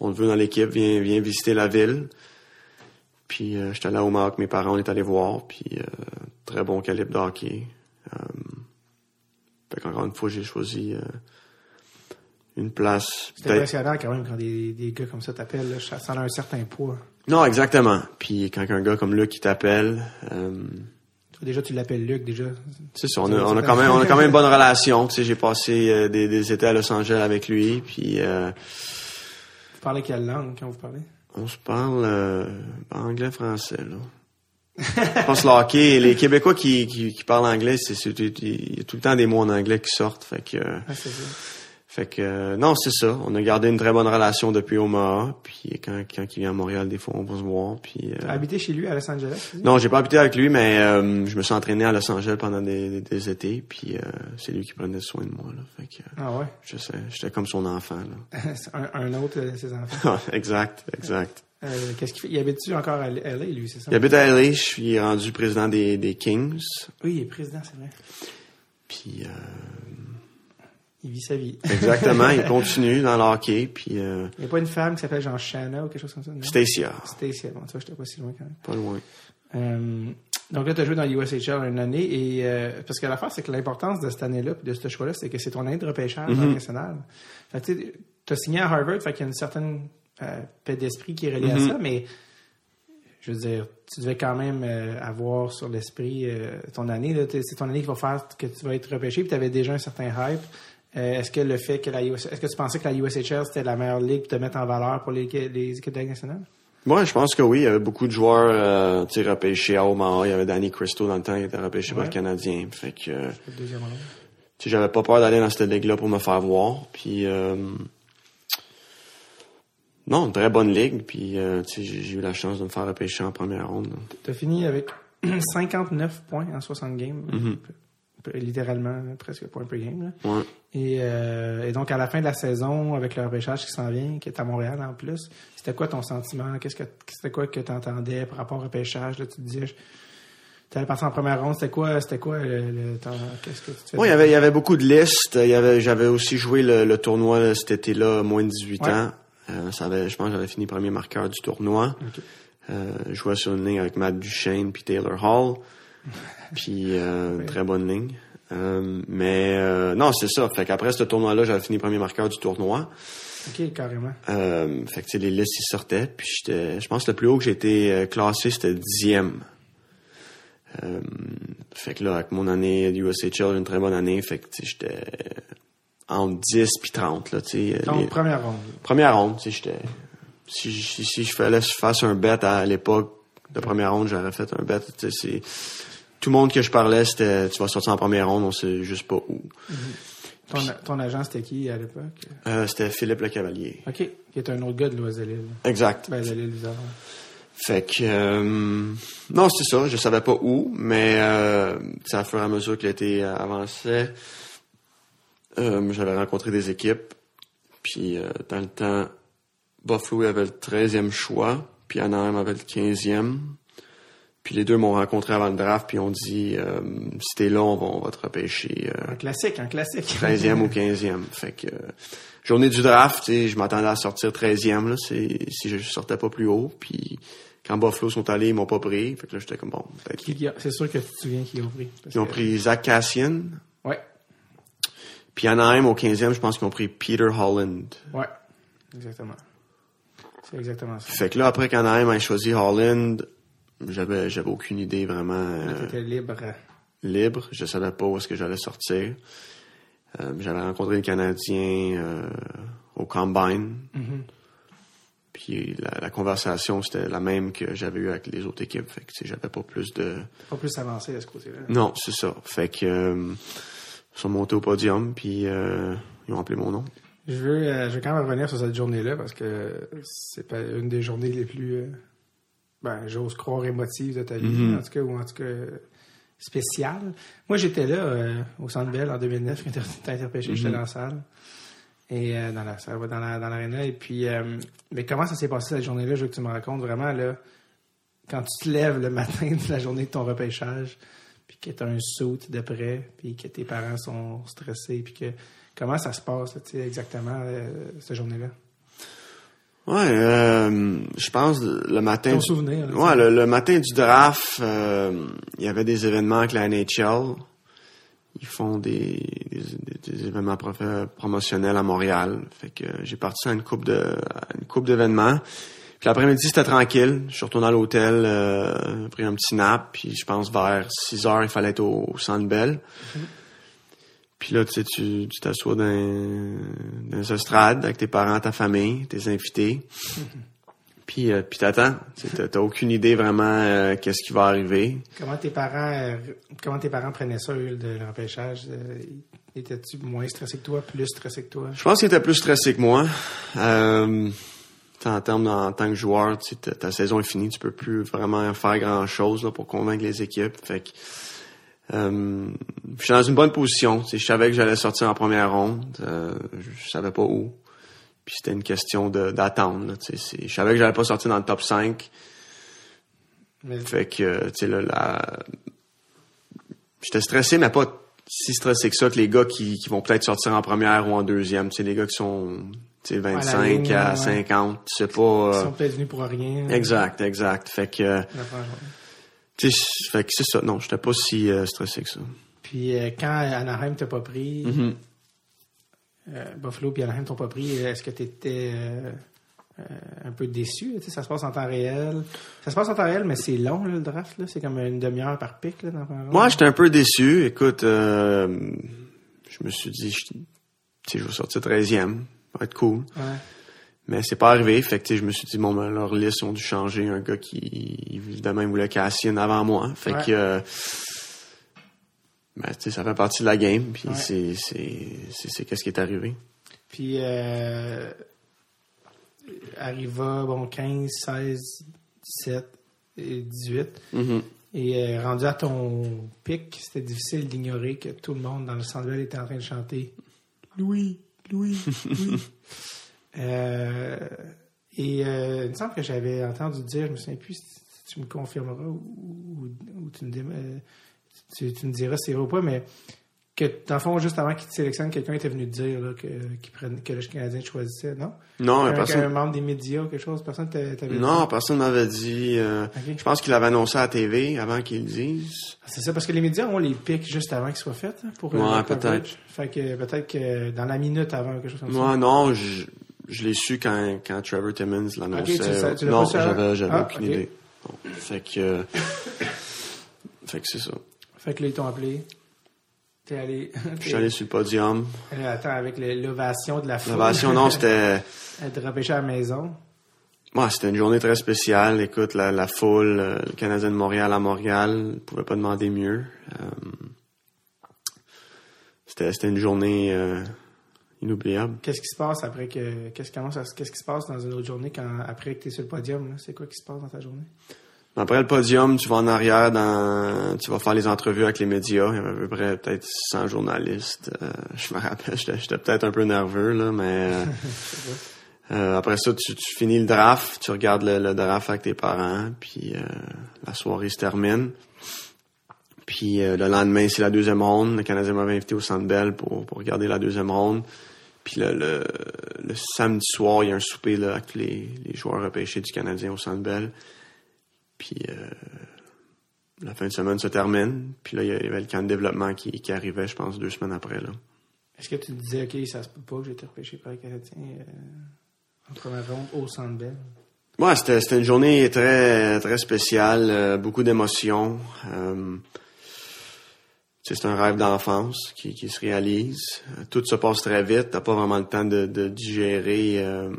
Speaker 2: on te veut dans l'équipe, viens, viens visiter la ville. Puis euh, j'étais allé au Maroc, mes parents, on est allés voir. Puis euh, très bon calibre de hockey. Euh, fait qu'encore une fois, j'ai choisi une place.
Speaker 1: C'est impressionnant quand même quand des, des gars comme ça t'appellent. Ça a un certain poids.
Speaker 2: Non, exactement. Puis quand un gars comme Luc qui t'appelle,
Speaker 1: déjà, tu l'appelles Luc, déjà.
Speaker 2: c'est ça, on a, on a quand même on a quand même une bonne relation. Tu sais, j'ai passé des, des étés à Los Angeles avec lui, puis
Speaker 1: Vous parlez quelle langue quand vous parlez?
Speaker 2: On se parle euh, anglais français là. Je pense les Québécois qui, qui, qui parlent anglais, c'est c'est- il y a tout le temps des mots en anglais qui sortent, fait que euh,
Speaker 1: Ah, c'est ça.
Speaker 2: Fait que euh, non, c'est ça. On a gardé une très bonne relation depuis Omaha, puis quand quand il vient à Montréal, des fois on va se voir, puis euh,
Speaker 1: habité chez lui à Los Angeles?
Speaker 2: Non, j'ai pas habité avec lui, mais euh, je me suis entraîné à Los Angeles pendant des, des, des étés, puis euh, c'est lui qui prenait soin de moi. Là. Fait que,
Speaker 1: Ah ouais?
Speaker 2: je sais, j'étais comme son enfant. Là.
Speaker 1: Un, un autre de ses enfants.
Speaker 2: exact, exact.
Speaker 1: Qu'est-ce qu'il fait? Il habite-tu encore à LA, lui, c'est ça?
Speaker 2: Il habite à LA, je suis rendu président des, des Kings,
Speaker 1: Oui, il est président, c'est vrai.
Speaker 2: puis euh,
Speaker 1: Il vit sa vie.
Speaker 2: exactement, il continue dans le hockey, puis euh,
Speaker 1: Il n'y a pas une femme qui s'appelle genre Shanna ou quelque chose comme ça? non?
Speaker 2: Stacia,
Speaker 1: Stacy. Bon, tu vois, j'étais pas si loin quand même.
Speaker 2: pas loin.
Speaker 1: Euh, donc là, tu as joué dans l'USHL une année et euh, parce que l'affaire, c'est que l'importance de cette année-là de ce choix-là, c'est que c'est ton année de repêchage dans le national. Fait que tu as signé à Harvard, fait qu'il y a une certaine paix d'esprit qui est reliée à ça, mais je veux dire, tu devais quand même euh, avoir sur l'esprit euh, ton année. C'est ton année qui va faire que tu vas être repêché, puis tu avais déjà un certain hype. Euh, est-ce que le fait que la US, est-ce que tu pensais que la USHL c'était la meilleure ligue pour te mettre en valeur pour les, les équipes de la Ligue nationale?
Speaker 2: Moi, je pense que oui. Il y avait beaucoup de joueurs euh, tu sais, repêchés à Omaha. Il y avait Danny Cristo dans le temps qui était repêché par le Canadien. Fait que euh, j'avais pas peur d'aller dans cette ligue-là pour me faire voir. Puis, euh, non, une très bonne ligue. Puis, tu sais, j'ai eu la chance de me faire repêcher en première ronde. là.
Speaker 1: Tu as fini avec 59 points en 60 games. P- Littéralement, presque point per game. là.
Speaker 2: Ouais.
Speaker 1: Et, euh, et donc, à la fin de la saison, avec le repêchage qui s'en vient, qui est à Montréal en plus, c'était quoi ton sentiment? Qu'est-ce que C'était quoi que tu entendais par rapport au repêchage? Là, tu te disais, tu allais passer en première ronde. C'était quoi, c'était quoi le, le- Qu'est-ce que tu?
Speaker 2: Ouais, il y avait, il y avait beaucoup de listes. Il y avait, j'avais aussi joué le, le tournoi là, cet été-là, moins de 18
Speaker 1: Ouais.
Speaker 2: ans. Euh, ça avait, je pense que j'avais fini premier marqueur du tournoi.
Speaker 1: Ok.
Speaker 2: Euh, je jouais sur une ligne avec Matt Duchesne puis Taylor Hall. Puis euh, une très bonne ligne. Euh, mais euh, non, c'est ça. Fait qu'après ce tournoi-là, j'avais fini premier marqueur du tournoi.
Speaker 1: OK, carrément.
Speaker 2: Euh, fait que les listes ils sortaient. Puis j'étais. Je pense que le plus haut que j'ai été classé, c'était dixième. Fait que là, avec mon année USHL, une très bonne année. Fait que j'étais entre 10 puis 30. Là,
Speaker 1: Donc,
Speaker 2: les-
Speaker 1: première ronde.
Speaker 2: Première ronde, tu sais, j'étais. Si, si, si je fallait que je fasse un bet à l'époque de première ronde, j'aurais fait un bet. C'est. Tout le monde que je parlais, c'était tu vas sortir en première ronde, on sait juste pas où.
Speaker 1: Ton, ton agent, c'était qui à l'époque?
Speaker 2: Euh, c'était Philippe Le Cavalier.
Speaker 1: OK, qui est un autre gars de l'Oiselille.
Speaker 2: Exact.
Speaker 1: Ben, de l'île.
Speaker 2: Fait que euh, non, c'est ça, je savais pas où, mais euh, à fur et à mesure que l'été avançait, euh, j'avais rencontré des équipes, puis euh, dans le temps, Buffalo avait le 13e choix, puis Anaheim avait le 15e. Puis les deux m'ont rencontré avant le draft, puis ont dit euh, si t'es là, on va, on va te repêcher euh,
Speaker 1: Un classique, un classique.
Speaker 2: 13e ou 15e. Fait que euh, journée du draft, tu sais, je m'attendais à sortir 13e là, si je sortais pas plus haut, puis quand Buffalo sont allés, ils m'ont pas pris. Fait que là j'étais comme bon,
Speaker 1: C'est sûr que tu te souviens qui ont pris.
Speaker 2: ils ont pris Zach Cassian,
Speaker 1: Ouais,
Speaker 2: puis Anaheim au 15e, je pense qu'ils ont pris Peter Holland.
Speaker 1: ouais, exactement. C'est exactement ça.
Speaker 2: Fait que là après qu'Anaheim ait choisi Holland, j'avais j'avais aucune idée vraiment euh,
Speaker 1: Tu étais libre.
Speaker 2: libre, je savais pas où est-ce que j'allais sortir. Euh, j'avais rencontré le Canadien euh, au Combine. Puis la, la conversation, c'était la même que j'avais eue avec les autres équipes. Fait que j'avais pas plus de...
Speaker 1: Pas plus avancé à ce côté-là.
Speaker 2: Non, c'est ça. Fait que... euh, sont montés au podium, puis euh, ils ont appelé mon nom.
Speaker 1: Je veux, euh, je veux quand même revenir sur cette journée-là parce que c'est pas une des journées les plus, ben, j'ose croire émotives de ta vie,
Speaker 2: Mhm.
Speaker 1: en tout cas, ou en tout cas spéciales. Moi, j'étais là euh, au Centre Bell en 2009 quand t'as été repêché, j'étais
Speaker 2: Mhm.
Speaker 1: dans la salle. Et euh, dans la salle, dans la. Et puis, euh, mais comment ça s'est passé cette journée-là? Je veux que tu me racontes vraiment là, quand tu te lèves le matin de la journée de ton repêchage, puis que tu as un saut de près, puis que tes parents sont stressés, puis que comment ça se passe, tu sais, exactement euh, cette journée-là?
Speaker 2: Ouais, euh, je pense le matin.
Speaker 1: Ton
Speaker 2: du-
Speaker 1: souvenir. là,
Speaker 2: Ouais, le, le matin du draft, euh, il y avait des événements avec la NHL. Ils font des, des, des- des événements prof- promotionnels à Montréal. Fait que j'ai parti à une coupe de à une coupe d'événements. Puis l'après-midi, c'était tranquille. Je suis retourné à l'hôtel, euh, pris un petit nap, puis je pense vers 6 heures, il fallait être au, au Centre Bell. Puis là, tu sais, tu t'assois dans, dans les estrades avec tes parents, ta famille, tes invités. Puis, euh, puis t'attends. Tu sais, T'as aucune idée vraiment euh, qu'est-ce qui va arriver.
Speaker 1: Comment tes parents euh, comment tes parents prenaient ça, eux, de le repêchage? Euh, Étais-tu moins stressé que toi, plus stressé que toi?
Speaker 2: Je pense qu'il était plus stressé que moi. Euh, en termes en tant que joueur, tu sais, ta, ta saison est finie, tu peux plus vraiment faire grand chose pour convaincre les équipes. Fait que euh, je suis dans une bonne position. Je savais que j'allais sortir en première ronde. Euh, je savais pas où. Puis c'était une question d'attendre. Je savais que j'allais pas sortir dans le top 5.
Speaker 1: Mais,
Speaker 2: Fait que, euh, tu sais, là, la... j'étais stressé, mais pas si stressé que ça que les gars qui, qui vont peut-être sortir en première ou en deuxième. Tu sais, les gars qui sont, tu sais, 25
Speaker 1: ligne,
Speaker 2: à
Speaker 1: ouais.
Speaker 2: 50, tu sais pas...
Speaker 1: ils
Speaker 2: euh,
Speaker 1: sont peut-être venus pour rien.
Speaker 2: Exact, exact. Fait que, tu sais, fait que c'est ça. Non, j'étais pas si euh, stressé que ça.
Speaker 1: Puis euh, quand Anaheim t'a pas pris,
Speaker 2: Mhm.
Speaker 1: euh, Buffalo puis Anaheim t'ont pas pris, est-ce que tu étais un peu déçu? Tu sais, ça se passe en temps réel. Ça se passe en temps réel, mais c'est long, là, le draft. là. C'est comme une demi-heure par pic. Là, dans.
Speaker 2: Moi, j'étais un peu déçu. Écoute, euh, je me suis dit, je- je vais sortir 13e. Ça va être cool.
Speaker 1: Ouais.
Speaker 2: Mais c'est pas arrivé. Fait que, je me suis dit, bon, ben, leur liste ont dû changer. Un gars qui, évidemment, il voulait Cassian avant moi. Fait
Speaker 1: Ouais.
Speaker 2: que, euh, ben, tu sais, ça fait partie de la game. Puis
Speaker 1: Ouais.
Speaker 2: c'est, c'est, qu'est-ce qui est arrivé.
Speaker 1: Puis euh, arriva, bon, 15, 16, 17 et 18.
Speaker 2: Mhm.
Speaker 1: Et euh, rendu à ton pic, c'était difficile d'ignorer que tout le monde dans le centre était en train de chanter Louis, Louis, Louis. Euh, et euh, il me semble que j'avais entendu dire, je me souviens plus si tu me confirmeras ou, ou- ou tu, me euh, tu, tu me diras si c'est vrai ou pas, mais que dans le fond, juste avant qu'il te sélectionne, quelqu'un était venu te dire là, que, que le Canadien choisissait, non?
Speaker 2: Non,
Speaker 1: Un, un
Speaker 2: personne,
Speaker 1: membre des médias ou quelque chose, personne t'a- t'avait
Speaker 2: non,
Speaker 1: dit?
Speaker 2: personne m'avait dit, euh, je pense qu'il avait annoncé à la TV avant qu'il le dise.
Speaker 1: C'est ça, parce que les médias ont les pics juste avant qu'ils soient faits hein, pour
Speaker 2: Ouais, peut-être.
Speaker 1: Fait que peut-être que dans la minute avant, quelque chose comme ça.
Speaker 2: Moi, non, je, je l'ai su quand, quand Trevor Timmons l'annonçait.
Speaker 1: Ok, tu le sais- tu l'as
Speaker 2: non, j'avais, j'avais
Speaker 1: Ah,
Speaker 2: aucune idée. Bon, fait que, euh, fait que c'est ça.
Speaker 1: Fait que là, ils t'ont appelé. T'es allé.
Speaker 2: Je suis allé sur le podium.
Speaker 1: allé, attends, avec l'ovation de la foule.
Speaker 2: L'ovation, non, c'était,
Speaker 1: Être repêché à la maison.
Speaker 2: ouais, c'était une journée très spéciale. Écoute, la, la foule, euh, le Canadien de Montréal à Montréal, ne pouvait pas demander mieux. Euh, c'était, c'était une journée euh, inoubliable.
Speaker 1: Qu'est-ce qui se passe après que. Qu'est-ce, ça, qu'est-ce qui se passe dans une autre journée quand, après que tu es sur le podium? là? C'est quoi qui se passe dans ta journée?
Speaker 2: Après le podium, tu vas en arrière, dans, tu vas faire les entrevues avec les médias. Il y avait à peu près peut-être 100 journalistes. Euh, je me rappelle, j'étais, j'étais peut-être un peu nerveux, là, mais euh, euh, après ça, tu, tu finis le draft, tu regardes le, le draft avec tes parents, puis euh, la soirée se termine. Puis le lendemain, c'est la deuxième ronde. Le Canadien m'avait invité au Centre Bell pour, pour regarder la deuxième ronde. Puis le, le, le samedi soir, il y a un souper là, avec les, les joueurs repêchés du Canadien au Centre Bell. Puis euh, la fin de semaine se termine. Puis là, il y avait le camp de développement qui, qui arrivait, je pense, deux semaines après. Là.
Speaker 1: Est-ce que tu te disais, OK, ça se peut pas que j'ai été repêché par les Canadiens euh, en première ronde au centre Bell?
Speaker 2: Ouais, c'était, une journée très, très spéciale, euh, beaucoup d'émotions. C'est un rêve d'enfance qui, qui se réalise. Tout se passe très vite. T'as pas vraiment le temps de, de digérer euh,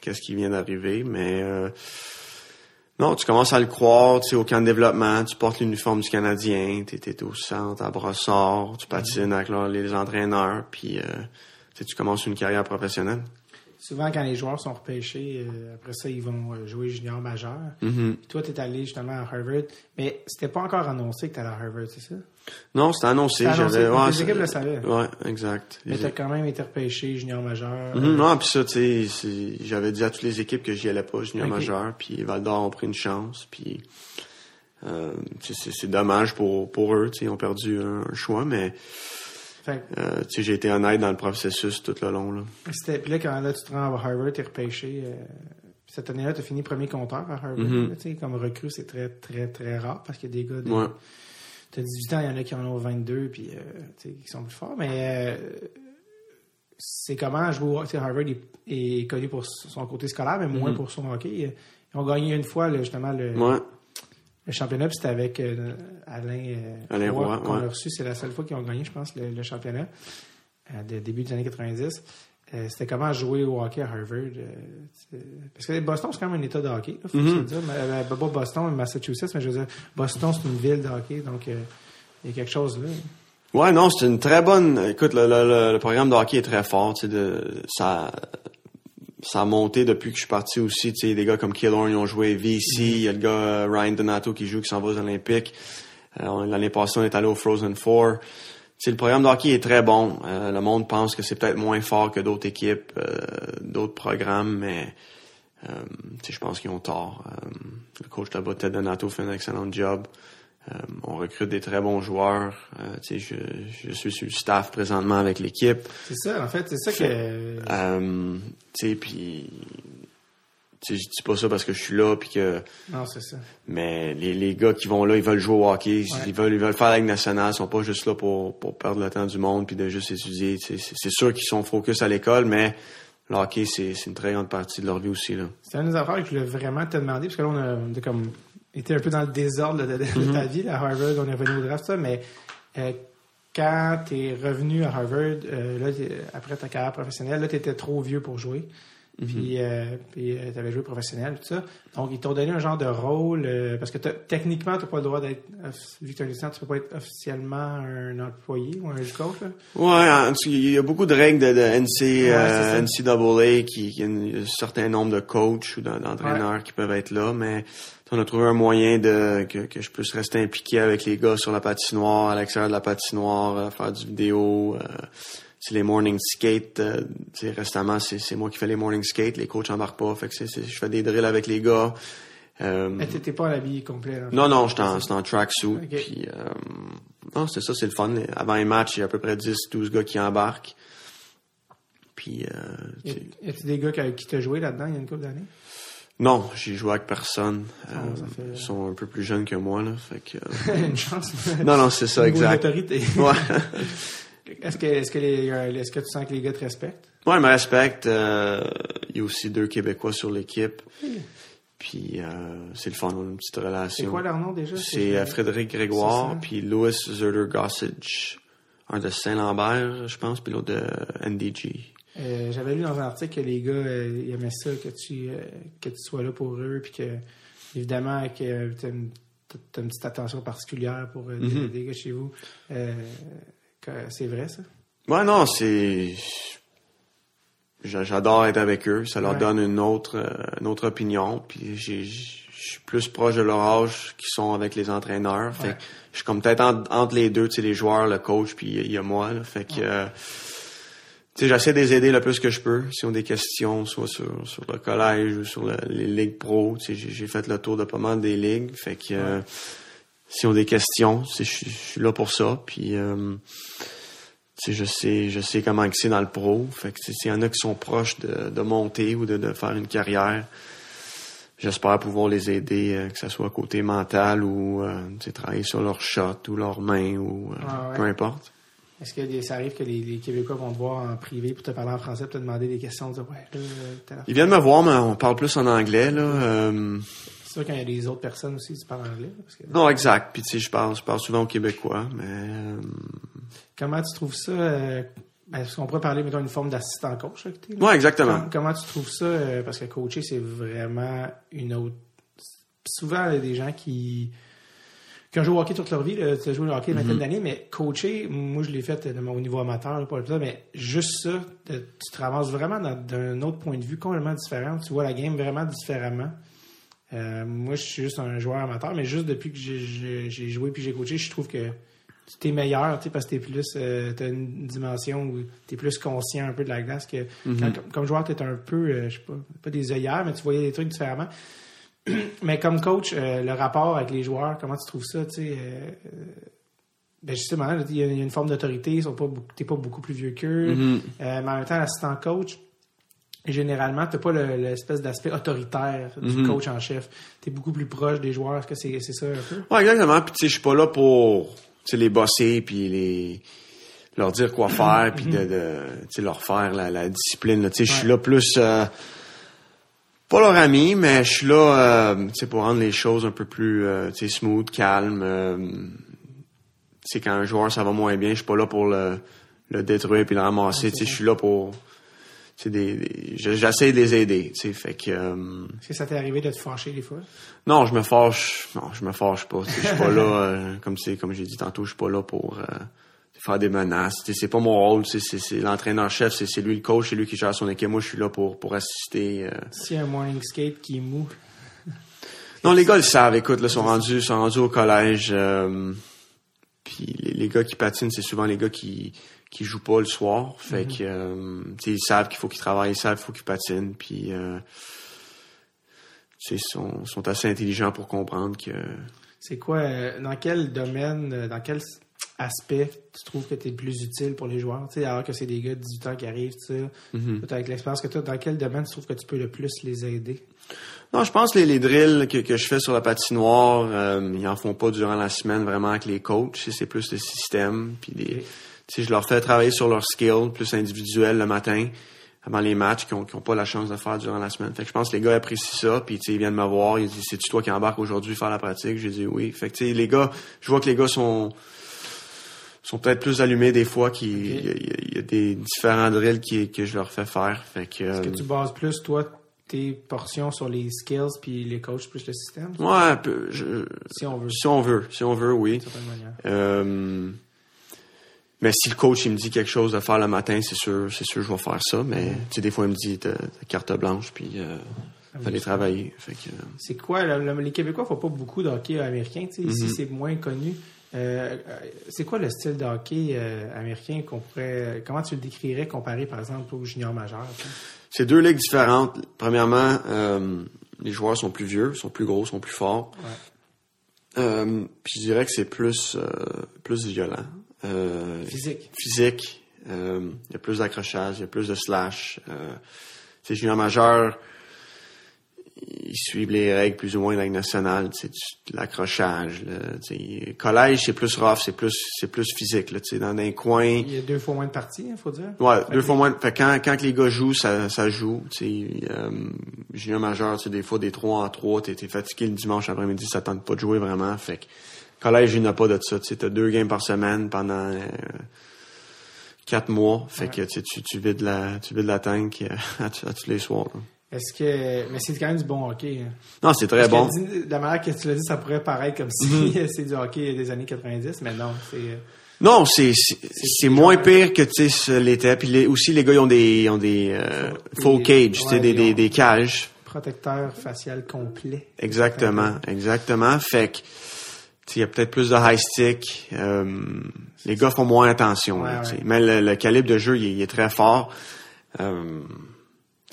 Speaker 2: qu'est-ce qui vient d'arriver, mais euh, Non, tu commences à le croire, tu sais, au camp de développement, tu portes l'uniforme du Canadien, tu es au centre, à Brossard, tu patines avec là, les entraîneurs, puis euh, tu commences une carrière professionnelle.
Speaker 1: Souvent, quand les joueurs sont repêchés, euh, après ça, ils vont euh, jouer junior majeur.
Speaker 2: Mhm.
Speaker 1: Toi, tu es allé justement à Harvard, mais c'était pas encore annoncé que tu allais à Harvard, c'est ça?
Speaker 2: Non, c'était annoncé. Ouais,
Speaker 1: les équipes le savaient.
Speaker 2: Ouais, exact.
Speaker 1: Mais
Speaker 2: Les-
Speaker 1: tu as quand même été repêché junior majeur.
Speaker 2: Mhm, non, puis ça, tu sais, j'avais dit à toutes les équipes que j'y allais pas, junior majeur, puis Val d'Or ont pris une chance, puis euh, c'est- dommage pour pour eux, tu sais, ils ont perdu un, un choix, mais euh, tu sais, j'ai été honnête dans le processus tout le long là.
Speaker 1: c'était- Puis là, quand là, tu te rends à Harvard, tu es repêché. euh, cette année-là, tu as fini premier compteur à Harvard.
Speaker 2: Mhm.
Speaker 1: Là, sais, comme recrue, c'est très, très, très rare parce qu'il y a des gars de.
Speaker 2: Ouais.
Speaker 1: Tu as 18 ans, il y en a qui en ont 22, puis euh, qui sont plus forts. Mais c'est comment jouer au Harvard est, est connu pour son côté scolaire, mais moins pour son hockey. Ils ont gagné une fois, là, justement, le.
Speaker 2: Ouais.
Speaker 1: Le championnat, puis c'était avec euh, Alain, euh,
Speaker 2: Alain Roy,
Speaker 1: qu'on
Speaker 2: ouais.
Speaker 1: a reçu. C'est la seule fois qu'ils ont gagné, je pense, le, le championnat, euh, de début des années 90. Euh, c'était comment jouer au hockey à Harvard. euh, parce que Boston, c'est quand même un état de hockey, il faut
Speaker 2: Mhm.
Speaker 1: se le dire. Mais, euh, pas Boston, Massachusetts, mais je veux dire, Boston, c'est une ville de hockey, donc euh, il y a quelque chose là.
Speaker 2: Ouais, non, c'est une très bonne. Écoute, le, le- programme de hockey est très fort. De, ça, ça a monté depuis que je suis parti aussi. Tu sais, des gars comme Killorn, ils ont joué VC. Il y a le gars euh, Ryan Donato qui joue, qui s'en va aux Olympiques. Euh, L'année passée, on est allé au Frozen Four. Tu sais, le programme de hockey est très bon. Euh, le monde pense que c'est peut-être moins fort que d'autres équipes, d'autres programmes, mais tu sais, je pense qu'ils ont tort. Le coach là-bas, Ted Donato, fait un excellent job. Euh, on recrute des très bons joueurs. Euh, tu sais, je, je suis sur le staff présentement avec l'équipe.
Speaker 1: C'est ça, en fait, c'est ça que.
Speaker 2: Euh, tu sais, puis tu sais, je dis pas ça parce que je suis là, puis que
Speaker 1: Non, c'est ça.
Speaker 2: mais les, les gars qui vont là, ils veulent jouer au hockey,
Speaker 1: Ouais.
Speaker 2: ils veulent ils veulent faire la Ligue nationale, ils sont pas juste là pour pour perdre le temps du monde puis de juste étudier. C'est sûr qu'ils sont focus à l'école, mais le hockey c'est une très grande partie de leur vie aussi.
Speaker 1: C'est une des affaires que je voulais vraiment te demander, parce que là, on a, on a comme été un peu dans le désordre là, de, de- de ta vie, à Harvard, on est revenu au draft, ça, mais euh, quand tu es revenu à Harvard, euh, là, après ta carrière professionnelle, là, tu étais trop vieux pour jouer. Puis, euh, puis tu avais joué professionnel, tout ça. Donc, ils t'ont donné un genre de rôle, euh, parce que t'as- techniquement, tu n'as pas le droit d'être, vu que tu tu peux pas être officiellement un employé ou un coach. Là?
Speaker 2: Ouais, en tout cas, il y a beaucoup de règles de, de NC, euh, NCAA qui, qui a un certain nombre de coachs ou d'en- d'entraîneurs qui peuvent être là, mais on a trouvé un moyen de que, que je puisse rester impliqué avec les gars sur la patinoire, à l'extérieur de la patinoire, euh, faire du vidéo. C'est les morning skate. Euh, récemment, c'est moi qui fais les morning skate. Les coachs embarquent pas, fait que c'est- je fais des drills avec les gars. Euh,
Speaker 1: Mais tu pas en habillé complet. Là,
Speaker 2: non, non, j'étais en, en tracksuit.
Speaker 1: Ok.
Speaker 2: Puis, euh, non, c'est ça, c'est le fun. Avant un match, il y a à peu près 10, 12 gars qui embarquent. Puis, euh, tu
Speaker 1: Y a-tu des gars qui, t'ont joué là-dedans il y a une couple d'années?
Speaker 2: non, j'ai joué avec personne.
Speaker 1: Ah,
Speaker 2: Euh,
Speaker 1: fait-
Speaker 2: Ils sont un peu plus jeunes que moi, là. Fait que, euh,
Speaker 1: une chance.
Speaker 2: non, non, c'est ça, exact.
Speaker 1: d'autorité.
Speaker 2: Ouais.
Speaker 1: Est-ce que, est-ce que les, euh, est-ce que tu sens que les gars te respectent?
Speaker 2: Ouais, ils me respectent. Euh, il y a aussi deux Québécois sur l'équipe. Puis, euh, c'est le fun, on a une petite relation.
Speaker 1: C'est quoi leur nom déjà?
Speaker 2: C'est euh, Frédéric Grégoire, puis Louis Zerder Gossage. Un de Saint-Lambert, je pense, puis l'autre de NDG.
Speaker 1: Euh, J'avais lu dans un article que les gars ils aimaient ça, que tu, que tu sois là pour eux, puis que, évidemment, que tu as une, petite attention particulière pour des- des, gars chez vous. C'est vrai, ça?
Speaker 2: Ouais, non, c'est. j'a- J'adore être avec eux. Ça leur
Speaker 1: Ouais.
Speaker 2: donne une autre, euh, une autre opinion. Puis je suis plus proche de leur âge qui sont avec les entraîneurs. Fait
Speaker 1: Ouais.
Speaker 2: que je suis comme peut-être entre, entre les deux, tu sais, les joueurs, le coach, puis il y a moi. là. Fait que. euh, j'essaie de les aider le plus que je peux. S'ils ont des questions, soit sur, sur le collège ou sur le- les ligues pro, j'ai fait le tour de pas mal des ligues. Fait que euh, s'ils ont des questions, je suis- je suis là pour ça. Puis euh, je sais, je sais comment c'est dans le pro. Fait que s'il y en a qui sont proches de, de monter ou de, de faire une carrière, j'espère pouvoir les aider, euh, que ce soit côté mental ou euh, travailler sur leur shot ou leurs mains ou
Speaker 1: Ah ouais.
Speaker 2: peu importe.
Speaker 1: Est-ce que ça arrive que les, les Québécois vont te voir en privé pour te parler en français, pour te demander des questions, ouais, là,
Speaker 2: Ils viennent me voir, mais on parle plus en anglais là.
Speaker 1: Sûr quand il y a des autres personnes aussi, tu parles anglais. là, Parce que,
Speaker 2: non, exact. Puis tu sais, je parle, je parle souvent aux Québécois, mais euh,
Speaker 1: Comment tu trouves ça? euh, ben, Est-ce qu'on pourrait parler, mettons, une forme d'assistant coach?
Speaker 2: Ouais, exactement.
Speaker 1: Com- Comment tu trouves ça? euh, parce que coacher, c'est vraiment une autre souvent, il y a des gens qui, qui ont joué au hockey toute leur vie, tu as joué au hockey une vingtaine
Speaker 2: Mhm.
Speaker 1: d'années, mais coacher, moi je l'ai fait de mon- au niveau amateur, là, pas le mais juste ça, tu te ramasses vraiment d'un autre point de vue complètement différent. Tu vois la game vraiment différemment. Euh, moi, je suis juste un joueur amateur, mais juste depuis que j'ai- joué puis j'ai coaché, je trouve que meilleur, tu sais, parce que t'es plus, euh, t'as une dimension où t'es plus conscient un peu de la glace que
Speaker 2: Mhm.
Speaker 1: quand- comme, comme joueur, t'es un peu, euh, je sais pas, pas des œillères, mais tu voyais les trucs différemment. mais comme coach, euh, le rapport avec les joueurs, comment tu trouves ça, tu sais, ben justement, il y, a il y a une forme d'autorité, ils sont pas beaucoup- t'es pas beaucoup plus vieux qu'eux,
Speaker 2: Mhm.
Speaker 1: mais en même temps, l'assistant coach, généralement, t'as pas le- l'espèce d'aspect autoritaire du
Speaker 2: Mhm.
Speaker 1: coach en chef. T'es beaucoup plus proche des joueurs. Est-ce que c'est c'est ça un peu?
Speaker 2: Ouais, exactement. Puis tu sais, je suis pas là pour tu les bosser puis les leur dire quoi faire puis de, de tu leur faire la, la discipline. Tu sais, je suis
Speaker 1: Ouais.
Speaker 2: là plus euh, pas leur ami, mais je suis là euh, tu pour rendre les choses un peu plus euh, tu smooth, calme. tu sais, quand un joueur ça va moins bien, je suis pas là pour le, le détruire puis le ramasser.
Speaker 1: Ouais,
Speaker 2: tu
Speaker 1: c'est
Speaker 2: je suis là pour sais, des, des- j'essaie de les aider. Tu sais, fait que euh,
Speaker 1: Est-ce que ça t'est arrivé de te fâcher des fois?
Speaker 2: non, je me fâche. Non, je me fâche pas. Je suis pas là, euh, comme c'est, comme j'ai dit tantôt, je suis pas là pour euh, faire des menaces. C'est pas mon rôle. C'est, c'est l'entraîneur-chef, c'est, c'est lui le coach, c'est lui qui gère son équipe. Moi, je suis là pour, pour assister.
Speaker 1: a un morning skate qui est mou,
Speaker 2: Non, les gars le savent. Écoute, là, sont rendus, sont rendus au collège. puis les, les gars qui patinent, c'est souvent les gars qui qui jouent pas le soir. Fait que euh, ils savent qu'il faut qu'ils travaillent, ils savent qu'il faut qu'ils patinent. Puis euh, sont, sont assez intelligents pour comprendre que
Speaker 1: c'est quoi, euh, dans quel domaine, dans quel aspect tu trouves que tu es le plus utile pour les joueurs? Alors que c'est des gars de 18 ans qui arrivent, tu sais,
Speaker 2: Mhm.
Speaker 1: avec l'expérience que tu as, dans quel domaine tu trouves que tu peux le plus les aider?
Speaker 2: Non, je pense que les, les drills que, que je fais sur la patinoire, ils en font pas durant la semaine vraiment avec les coachs. C'est plus le système. Puis des. Sais, je leur fais travailler sur leur skill plus individuel le matin avant les matchs qu'ils n'ont pas la chance de faire durant la semaine. Fait que je pense que les gars apprécient ça. Puis ils viennent me voir. Ils disent c'est-tu toi qui embarques aujourd'hui faire la pratique? J'ai dit oui. Fait que tu sais, les gars, je vois que les gars sont sont peut-être plus allumés des fois qu'il y, y a des différents drills qui, que je leur fais faire. Fait que,
Speaker 1: Est-ce que
Speaker 2: euh,
Speaker 1: tu bases plus, toi, tes portions sur les skills puis les coachs plus le système?
Speaker 2: ouais, je-
Speaker 1: Si on veut,
Speaker 2: si on veut, si on veut, oui.
Speaker 1: d'une certaine manière.
Speaker 2: Euh, mais si le coach il me dit quelque chose à faire le matin, c'est sûr, c'est sûr je vais faire ça. Mais tu sais, des fois il me dit carte blanche puis euh, fallait travailler. Que, euh,
Speaker 1: C'est quoi, le- le- les Québécois font pas beaucoup de hockey américain, ici
Speaker 2: Mhm.
Speaker 1: c'est moins connu. Euh, euh, c'est quoi le style de hockey euh, américain qu'on pourrait, comment tu le décrirais comparé par exemple au junior majeur? tu sais?
Speaker 2: c'est deux ligues différentes. Premièrement, les joueurs sont plus vieux, sont plus gros, sont plus forts.
Speaker 1: Ouais.
Speaker 2: Puis je dirais que c'est plus plus violent. Euh,
Speaker 1: Physique.
Speaker 2: physique. Euh, Il y a plus d'accrochage, il y a plus de slash. Euh, tu sais, junior majeur, ils suivent les règles plus ou moins de la nationale, tu l'accrochage. Collège, c'est plus rough, c'est plus c'est plus physique. Là, dans un coin.
Speaker 1: Il y a deux fois moins de parties, il faut dire?
Speaker 2: Ouais,
Speaker 1: Fait
Speaker 2: deux
Speaker 1: que
Speaker 2: fois moins. Fait quand, quand les gars jouent, ça, ça joue. Euh, junior majeur, des fois des 3 en 3, t'es, t'es fatigué le dimanche après-midi, ça tente pas de jouer vraiment. Fait que collège, il n'y a pas de ça. Tu t'as deux games par semaine pendant euh, quatre mois. Fait
Speaker 1: Ouais.
Speaker 2: que tu, tu, vides la, tu vides la tank euh, à, à tous les soirs. là.
Speaker 1: Est-ce que, mais c'est quand même du bon hockey. hein.
Speaker 2: Non, c'est très
Speaker 1: que
Speaker 2: bon.
Speaker 1: de la manière que tu l'as dit, ça pourrait paraître comme si
Speaker 2: Mhm.
Speaker 1: c'est du hockey des années 90, mais non, c'est, euh,
Speaker 2: Non, c'est c'est, c'est moins pire que tu sais ce l'était. Puis les- aussi les gars ils ont des ont des euh, full
Speaker 1: Des- ouais,
Speaker 2: des, des, cages.
Speaker 1: protecteur facial complet.
Speaker 2: Exactement, exactement. Fait que il y a peut-être plus de high stick. euh, les gars font moins attention.
Speaker 1: Ouais, ouais.
Speaker 2: Mais le, le calibre de jeu, il, est- il est très fort. Euh,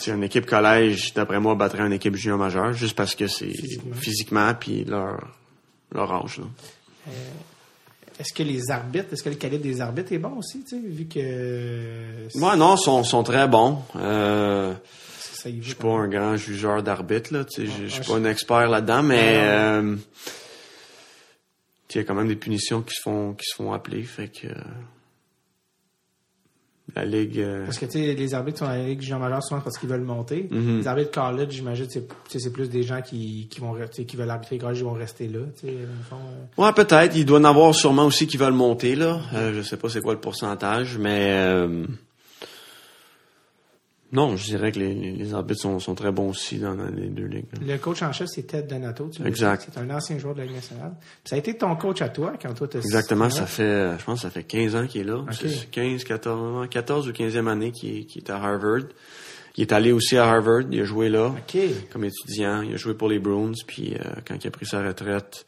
Speaker 2: une équipe collège, d'après moi, battrait une équipe junior majeure juste parce que c'est
Speaker 1: Physiquement.
Speaker 2: physiquement, puis leur leur âge. Là.
Speaker 1: Est-ce que les arbitres, est-ce que le calibre des arbitres est bon aussi, tu sais, vu que
Speaker 2: Ouais, non, sont sont très bons. Euh, Je suis pas un grand jugeur d'arbitre, là. Je- suis pas un expert là-dedans, mais
Speaker 1: Non,
Speaker 2: euh, tu sais, il y a quand même des punitions qui se font qui se font appeler, fait que euh, la ligue. euh,
Speaker 1: Parce que les arbitres sont dans la ligue junior majeure souvent parce qu'ils veulent monter.
Speaker 2: Mhm.
Speaker 1: Les arbitres college, j'imagine, c'est plus des gens qui, qui vont qui veulent arbitrer college, ils vont rester là, fond, euh.
Speaker 2: Ouais, peut-être. Il doit en avoir sûrement aussi qui veulent monter là. Euh, je sais pas c'est quoi le pourcentage, mais Non, je dirais que les, les- les arbitres sont, sont très bons aussi dans, dans les deux ligues. là.
Speaker 1: Le coach en chef, c'est Ted Donato. tu
Speaker 2: Exact.
Speaker 1: C'est un ancien joueur de la Ligue nationale. Puis ça a été ton coach à toi quand toi t'as
Speaker 2: Exactement, ça fait, euh, je pense, que ça fait 15 ans qu'il est là.
Speaker 1: Ok.
Speaker 2: C'est 15, 14, 14 ou 15e année qu'il est, qu'il est à Harvard. Il est allé aussi à Harvard, il a joué là
Speaker 1: OK.
Speaker 2: comme étudiant, il a joué pour les Bruins, puis euh, quand il a pris sa retraite,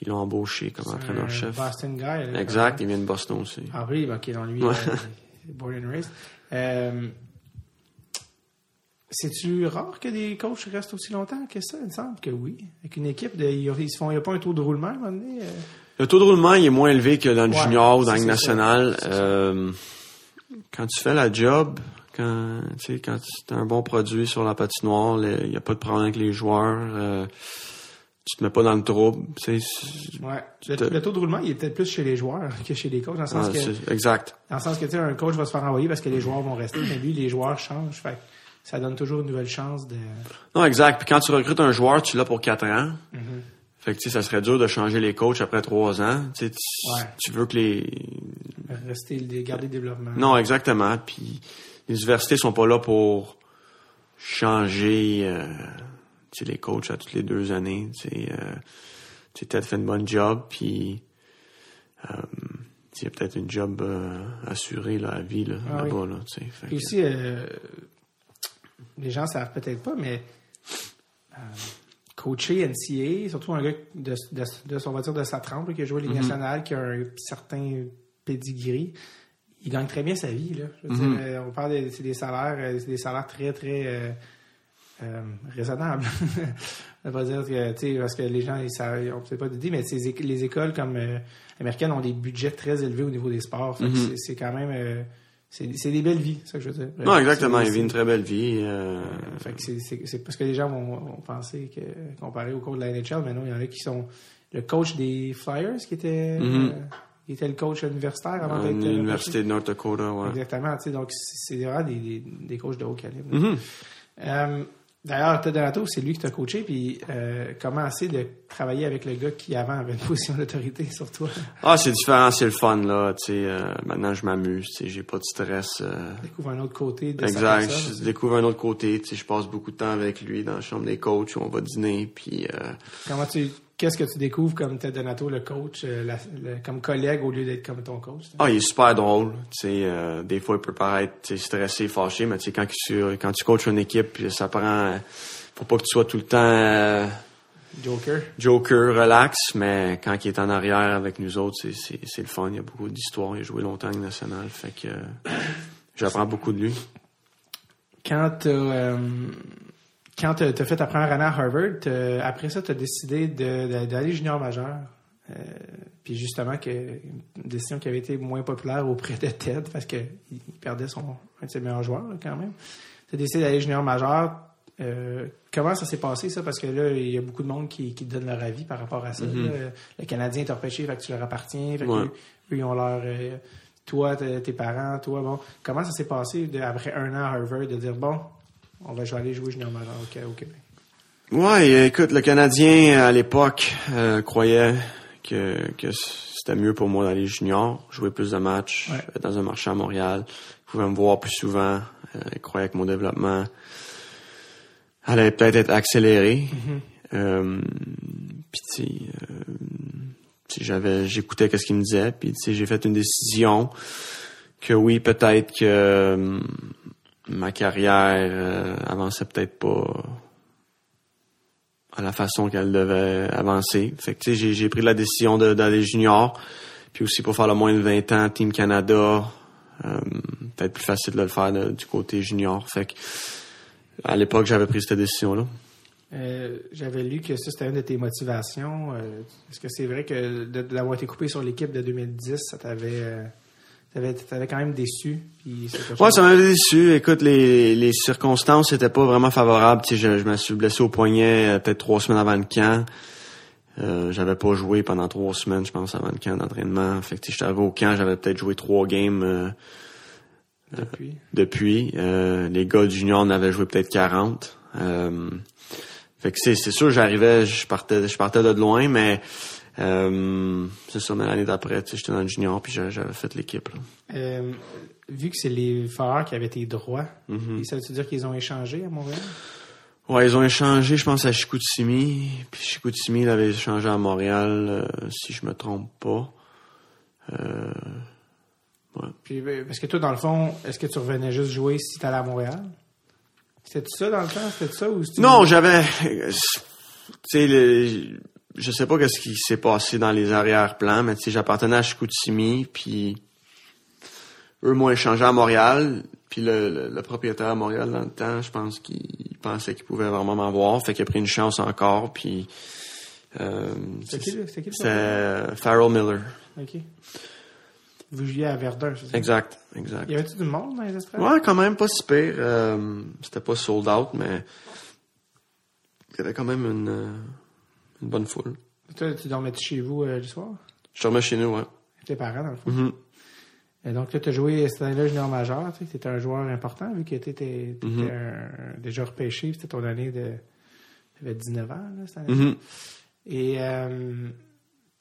Speaker 2: ils l'ont embauché comme entraîneur-chef.
Speaker 1: Boston guy. là,
Speaker 2: Exact, il vient de Boston aussi.
Speaker 1: Ah oui, ok, donc lui,
Speaker 2: Ouais.
Speaker 1: euh, born and raised. Euh, C'est-tu rare que des coachs restent aussi longtemps que ça? Il me semble que oui. Avec une équipe, de, ils, ils se font, il n'y a pas un taux de roulement à un moment donné? euh?
Speaker 2: Le taux de roulement il est moins élevé que dans le
Speaker 1: Ouais,
Speaker 2: junior ou dans.
Speaker 1: C'est ça.
Speaker 2: Euh, quand tu fais la job, quand tu sais, quand tu as un bon produit sur la patinoire, il n'y a pas de problème avec les joueurs. euh, tu te mets pas dans le trouble. tu sais, c'est-
Speaker 1: Ouais. Le, le taux de roulement, il est peut-être plus chez les joueurs que chez les coachs, dans le sens
Speaker 2: ah,
Speaker 1: que,
Speaker 2: exact.
Speaker 1: dans le sens que tu sais, un coach va se faire envoyer parce que les joueurs vont rester, mais lui, les joueurs changent. Fait ça donne toujours une nouvelle chance de.
Speaker 2: Non, exact. Puis quand tu recrutes un joueur, tu l'as pour quatre ans.
Speaker 1: Mhm.
Speaker 2: Fait que tu sais, ça serait dur de changer les coachs après trois ans. Tu sais, tu,
Speaker 1: Ouais.
Speaker 2: tu veux que les
Speaker 1: Rester, garder le développement.
Speaker 2: Non, exactement. Puis les universités sont pas là pour changer euh, tu sais, les coachs à toutes les deux années. Tu sais, euh, tu peut-être fait une bonne job, puis euh, il y a peut-être une job euh, assurée là, à vie là,
Speaker 1: Ah
Speaker 2: là-bas. Là, tu sais. Fait
Speaker 1: Puis
Speaker 2: que-
Speaker 1: aussi, les gens savent peut-être pas, mais euh, coacher NCA, surtout un gars de, de, de, on va dire de sa trempe, là, qui a joué à
Speaker 2: Mm-hmm.
Speaker 1: Ligue nationale, qui a un certain pedigree, il gagne très bien sa vie. Là. Je veux
Speaker 2: Mm-hmm.
Speaker 1: dire, euh, on parle de c'est des salaires, euh, c'est des salaires très, très euh, euh, raisonnables. Ça veut pas dire que, tu sais, parce que les gens, ils savent, on peut pas d'idée, mais ces éc- les écoles comme euh, américaines ont des budgets très élevés au niveau des sports.
Speaker 2: Mm-hmm.
Speaker 1: c'est- quand même, c'est des belles vies, c'est ça que je veux dire.
Speaker 2: Non, exactement. Il vit une très belle vie. euh,
Speaker 1: fait que c'est- parce que les gens vont, vont penser que comparé au cours de la NHL, mais non, il y en a qui sont le coach des Flyers qui était,
Speaker 2: Mhm.
Speaker 1: euh, qui était le coach universitaire avant d'être euh,
Speaker 2: l'Université de North Dakota, ouais.
Speaker 1: Exactement, tu sais, donc c'est vraiment des, des, des coachs de haut calibre.
Speaker 2: Mhm.
Speaker 1: Euh, D'ailleurs, Ted Donato, c'est lui qui t'a coaché, puis euh, comment c'est de travailler avec le gars qui avant avait une position d'autorité sur toi?
Speaker 2: Ah, c'est différent, c'est le fun, là. Tu sais, euh, maintenant, je m'amuse. Tu sais, j'ai pas de stress. euh,
Speaker 1: Découvre un autre côté de
Speaker 2: Exact. Je découvre un autre côté. Tu sais, je passe beaucoup de temps avec lui dans la chambre des coachs où on va dîner. Puis, euh,
Speaker 1: Comment tu, qu'est-ce que tu découvres comme Ted Donato, le coach, euh, la- le- comme collègue au lieu d'être comme ton coach?
Speaker 2: ah, il est super drôle. Euh, des fois, il peut paraître stressé, fâché, mais quand tu, quand tu coaches une équipe, ça prend, faut pas que tu sois tout le temps euh,
Speaker 1: Joker.
Speaker 2: joker, relax, mais quand il est en arrière avec nous autres, c'est, le fun. Il y a beaucoup d'histoires. Il a joué longtemps en Ligue nationale, fait que j'apprends beaucoup de lui.
Speaker 1: Quand quand t'as, t'as fait ta première année à Harvard, après ça, tu as décidé d'aller junior majeur. Euh, puis justement, que, une décision qui avait été moins populaire auprès de Ted parce qu'il perdait son, un de ses meilleurs joueurs quand même. Tu as décidé d'aller junior majeur. Euh, comment ça s'est passé ça? Parce que là, il y a beaucoup de monde qui, qui donne leur avis par rapport à ça. là. Le Canadien t'a repêché, fait que tu leur appartiens. Fait que
Speaker 2: Ouais.
Speaker 1: eux, eux, ils ont leur... euh, toi, tes parents, toi, bon. Comment ça s'est passé de- après un an à Harvard de dire, bon, on va vais aller jouer junior majeur au, au Québec?
Speaker 2: Ouais, écoute, le Canadien à l'époque euh, croyait que, que c'était mieux pour moi d'aller junior, jouer plus de matchs
Speaker 1: Ouais.
Speaker 2: euh, dans un marché à Montréal. Il pouvait me voir plus souvent. Euh, il croyait que mon développement allait peut-être être accéléré. Puis tu sais, euh, tu sais, j'avais, j'écoutais qu'est-ce qu'il me disait. Puis tu sais, j'ai fait une décision que oui, peut-être que ma carrière euh, avançait peut-être pas à la façon qu'elle devait avancer. Fait que, j'ai, j'ai pris la décision d'aller junior. Puis aussi pour faire le moins de 20 ans, Team Canada, euh, peut-être plus facile de le faire du côté junior. Fait que, à l'époque, j'avais pris cette décision-là.
Speaker 1: Euh, J'avais lu que ça, c'était une de tes motivations. Euh, Est-ce que c'est vrai que l'avoir été coupé sur l'équipe de 2010, ça t'avait... euh, t'avais, t'avais quand même déçu? Puis
Speaker 2: Ouais, ça m'avait déçu. Écoute, les, les circonstances n'étaient pas vraiment favorables. Tu sais, je, je me suis blessé au poignet euh, peut-être trois semaines avant le camp. Euh, j'avais pas joué pendant trois semaines, je pense, avant le camp d'entraînement. Fait que j'étais arrivé au camp, j'avais peut-être joué trois games euh,
Speaker 1: depuis.
Speaker 2: depuis. Euh, les gars du junior en avaient joué peut-être 40. Euh, fait que c'est, c'est sûr, j'arrivais, je partais, je partais de loin, mais Euh, c'est ça, mais l'année d'après, tu sais, j'étais dans le junior, puis j'a- j'avais fait l'équipe. là.
Speaker 1: Euh, vu que c'est les Foreurs qui avaient tes droits,
Speaker 2: Mhm.
Speaker 1: ça veut dire qu'ils ont échangé à Montréal?
Speaker 2: Ouais, ils ont échangé, je pense, à Chicoutimi. Puis Chicoutimi, il avait échangé à Montréal, euh, si je me trompe pas. Euh,
Speaker 1: Puis, euh, parce que toi, dans le fond, est-ce que tu revenais juste jouer si tu allais à Montréal? C'était ça dans le temps? C'était ça ou c'était-
Speaker 2: Non, j'avais. Tu sais, le- je sais pas qu'est-ce qui s'est passé dans les arrière-plans, mais tu sais, j'appartenais à Chicoutimi, puis eux m'ont échangé à Montréal, puis le, le- le propriétaire à Montréal dans le temps, je pense qu'il pensait qu'il pouvait vraiment m'avoir, fait qu'il a pris une chance encore, puis. Euh,
Speaker 1: C'était qui, qui,
Speaker 2: C'était Farrell Miller.
Speaker 1: OK. Vous jouiez à Verdun, c'est ça?
Speaker 2: Exact, exact.
Speaker 1: Y avait-tu du monde dans les estrades?
Speaker 2: Ouais, quand même pas si pire. Euh, c'était pas sold out, mais il y avait quand même une, euh, une bonne foule.
Speaker 1: Toi, tu dormais chez vous euh, le soir?
Speaker 2: Je remis chez nous, ouais.
Speaker 1: Tes parents, dans le fond.
Speaker 2: Mhm.
Speaker 1: Et donc là, tu as joué cette année-là junior majeur, tu étais un joueur important vu que tu étais,
Speaker 2: Mhm.
Speaker 1: déjà repêché, c'était ton année de. Tu avais 19 ans, là, cette année.
Speaker 2: Mhm.
Speaker 1: Et, euh,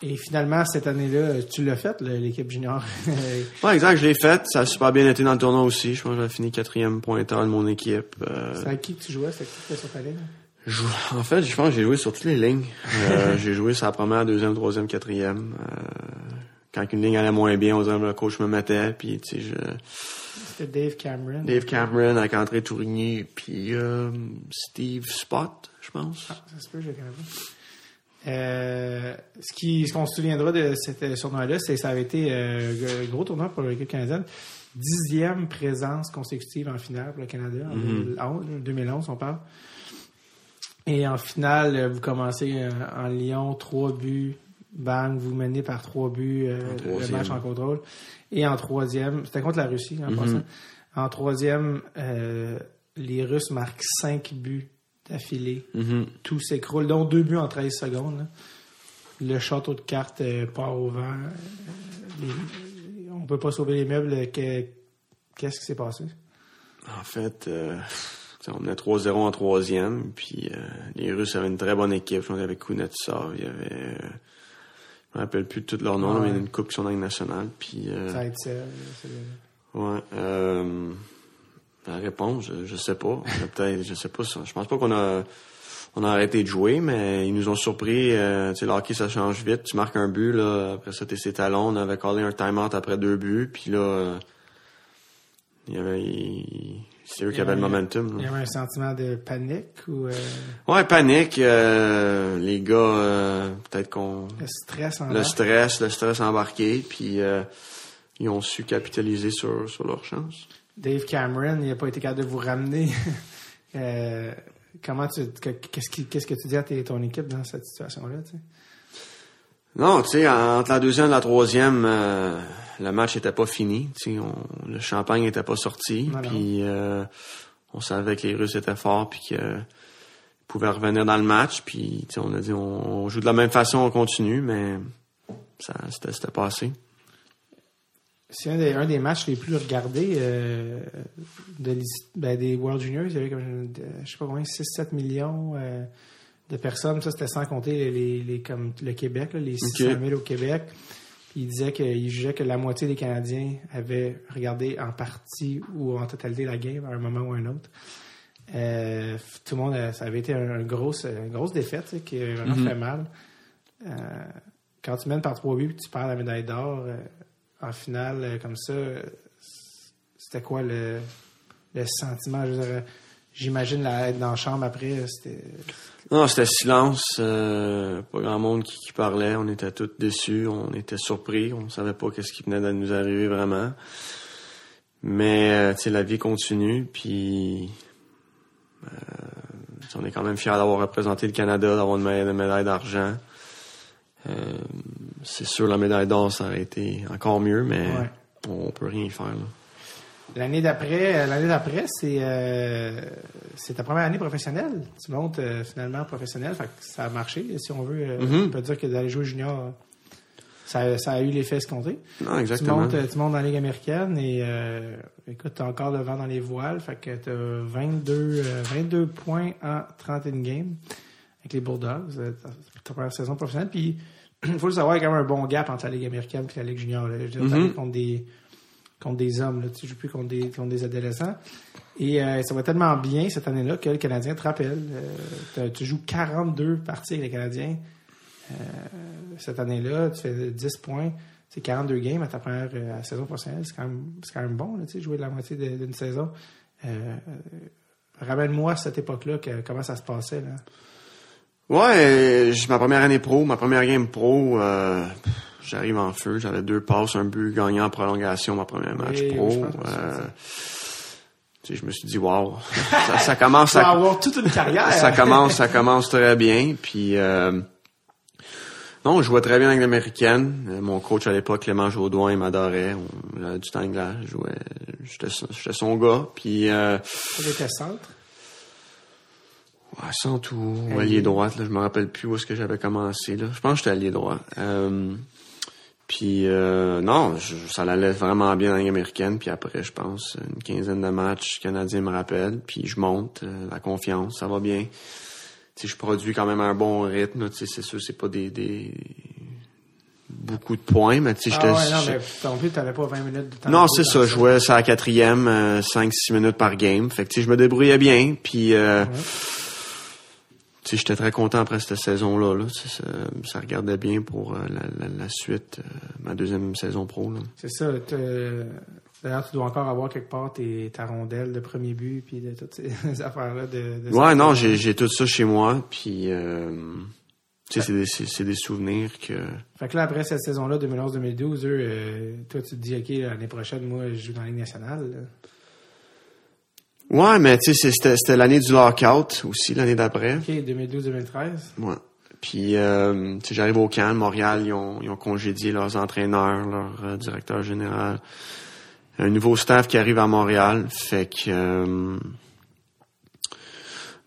Speaker 1: et finalement, cette année-là, tu l'as fait, là, l'équipe junior?
Speaker 2: Ouais, exact, je l'ai fait. Ça a super bien été dans le tournoi aussi. Je pense que j'ai fini quatrième pointeur de mon équipe. Euh,
Speaker 1: C'est avec qui que tu jouais? C'était qui qui était sur ta ligne?
Speaker 2: Je en fait, je pense que j'ai joué sur toutes les lignes. Euh, j'ai joué sur la première, deuxième, troisième, quatrième. Euh, quand une ligne allait moins bien, on dirait que le coach me mettait. Puis, tu sais, je...
Speaker 1: C'était Dave Cameron.
Speaker 2: Dave Cameron avec André Tourigny, puis euh, Steve Spot, je pense.
Speaker 1: Ah, ça se peut, je le connais pas. Euh, ce qui, ce qu'on se souviendra de cette tournoi-là, c'est que ça avait été euh, un gros tournoi pour l'équipe canadienne. Dixième présence consécutive en finale pour le Canada en 2011, 2011, on parle. Et en finale, euh, vous commencez euh, en Lyon, trois buts, bang, vous menez par trois buts euh, le match en contrôle. Et en troisième, c'était contre la Russie en passant. En troisième, euh, les Russes marquent cinq buts d'affilée
Speaker 2: Mhm.
Speaker 1: tout s'écroule, dont deux buts en 13 secondes. là. Le château de cartes euh, part au vent. Euh, les- on peut pas sauver les meubles. Que- Qu'est-ce qui s'est passé?
Speaker 2: En fait, euh, tu sais, on menait 3-0 en troisième, puis euh, les Russes avaient une très bonne équipe. Y avait Kuznetsov, il y avait... euh, je me rappelle plus de tous leurs noms,
Speaker 1: Ouais.
Speaker 2: mais il y a une coupe qui sont dans nationale. Puis, euh,
Speaker 1: Ça a été ça. c'est-
Speaker 2: ouais, euh, la réponse, je, je sais pas. On peut-être, je sais pas ça. Je pense pas qu'on a... On a arrêté de jouer, mais ils nous ont surpris. Euh, tu sais, le hockey, ça change vite. Tu marques un but, là, après ça, t'es ses talons. On avait collé un time-out après deux buts, puis là, euh, il y avait... il- C'est eux qui avaient le momentum.
Speaker 1: Il y avait un sentiment de panique ou euh,
Speaker 2: Ouais, panique. euh, les gars, euh, peut-être qu'on...
Speaker 1: de stress en
Speaker 2: Le stress, le stress embarqué, puis ils ont su capitaliser sur, sur leur chance.
Speaker 1: Dave Cameron, il n'a pas été capable de vous ramener. Comment tu, que- qu'est-ce, que tu dis à ton équipe dans cette situation-là? tu sais?
Speaker 2: Non, tu sais, entre la deuxième et la troisième, euh, le match était pas fini. Tu sais, on- le champagne était pas sorti. Puis euh, on savait que les Russes étaient forts, puis qu'ils pouvaient revenir dans le match. Puis tu sais, on a dit, on, on joue de la même façon, on continue, mais ça, c'était, c'était pas assez.
Speaker 1: C'est un des, un des matchs les plus regardés euh, de ben, des World Juniors. Il y avait comme, je sais pas combien, 6-7 millions euh, de personnes. Ça, c'était sans compter les, les, comme le Québec, là, les 600 000 au Québec. Il disait qu'il jugeait que la moitié des Canadiens avaient regardé en partie ou en totalité la game à un moment ou à un autre. Euh, tout le monde, a- ça avait été un, un grosse, une grosse défaite tu sais, qui a vraiment fait mal. Euh, quand tu mènes par trois buts et tu perds la médaille d'or euh, en finale euh, comme ça, euh, c'était quoi le, le sentiment? Je veux dire, J'imagine dans la chambre après, c'était.
Speaker 2: Non, c'était silence, euh, pas grand monde qui, qui parlait, on était tous déçus, on était surpris, on savait pas qu'est-ce qui venait de nous arriver vraiment. Mais euh, tu sais, la vie continue, puis euh, on est quand même fiers d'avoir représenté le Canada, d'avoir une médaille, d'argent. C'est sûr la médaille d'or ça aurait été encore mieux, mais
Speaker 1: Ouais.
Speaker 2: on peut rien y faire. Là.
Speaker 1: L'année d'après, euh, l'année d'après, c'est euh, c'est ta première année professionnelle. Tu montes euh, finalement professionnel, fait que ça a marché. Si on veut, euh,
Speaker 2: Mhm.
Speaker 1: on peut dire que d'aller jouer junior, ça, ça a eu l'effet escompté.
Speaker 2: Non,
Speaker 1: Tu
Speaker 2: exactement.
Speaker 1: montes, euh, tu montes dans la Ligue américaine et euh, écoute, t'as encore le vent dans les voiles, fait que t'as 22, euh, 22 points en 31 games avec les Bulldogs, ta première saison professionnelle. Puis il faut le savoir, il y a quand même un bon gap entre la Ligue américaine et la Ligue junior. là. Je veux dire,
Speaker 2: Mhm.
Speaker 1: contre des contre des hommes, là. tu joues plus contre des, des adolescents. Et euh, ça va tellement bien cette année-là que le Canadien te rappelle. euh, tu joues 42 parties avec les Canadiens euh, cette année-là. Tu fais 10 points. C'est 42 games à ta première saison professionnelle. C'est quand quand même bon, là, jouer de la moitié d'une saison. Ramène-moi cette époque-là, que- comment ça se passait. Là.
Speaker 2: Ouais, ma première année pro, ma première game pro, j'arrive en feu, j'avais deux passes, un but gagnant en prolongation, ma première match pro. Euh, tu sais, je me suis dit, wow, ça, ça commence à,
Speaker 1: avoir toute une carrière.
Speaker 2: ça commence, ça commence très bien. Puis euh, non, je jouais très bien avec l'américaine. Euh, mon coach à l'époque, Clément Jaudoin, il m'adorait. J'avais du temps glace. Je jouais, j'étais, son- gars. Puis euh,
Speaker 1: était centre?
Speaker 2: ouais, centre ou
Speaker 1: Allié.
Speaker 2: allié droite, là, je me rappelle plus où est-ce que j'avais commencé. Là. Je pense que j'étais allié droit. Euh, puis euh, non, je- ça allait vraiment bien dans la Ligue américaine. Puis après, je pense, une quinzaine de matchs canadiens me rappellent. Puis je monte, euh, la confiance, ça va bien. Sais, je produis quand même un bon rythme. c'est sûr, c'est pas des, des beaucoup de points, mais tu sais,
Speaker 1: Ah ouais, non, mais t'avais pas 20 minutes de temps.
Speaker 2: non, c'est ça. Je jouais ça à la quatrième, euh, 5-6 minutes par game. Fait que, tu sais, je me débrouillais bien. Puis, euh,
Speaker 1: Ouais.
Speaker 2: Sais, j'étais très content après cette saison-là. Là. Ça, ça regardait bien pour euh, la, la- la suite, euh, ma deuxième saison pro.
Speaker 1: C'est ça. D'ailleurs, tu dois encore avoir quelque part tes, ta rondelle de premier but puis de toutes ces affaires-là. De, de
Speaker 2: Ouais, non, j'ai tout ça chez moi. Puis, euh, tu sais, c'est des, souvenirs que...
Speaker 1: Fait que là, après cette saison-là, 2011-2012, eux, euh, toi, tu te dis, OK, l'année prochaine, moi, je joue dans la Ligue nationale. là.
Speaker 2: Ouais, mais tu sais, c'était l'année du lockout aussi, l'année d'après.
Speaker 1: OK, 2012-2013.
Speaker 2: Ouais. Puis, euh, tu sais, j'arrive au camp, Montréal, ils ont, ils ont congédié leurs entraîneurs, leur euh, directeur général. Un nouveau staff qui arrive à Montréal, fait que... euh,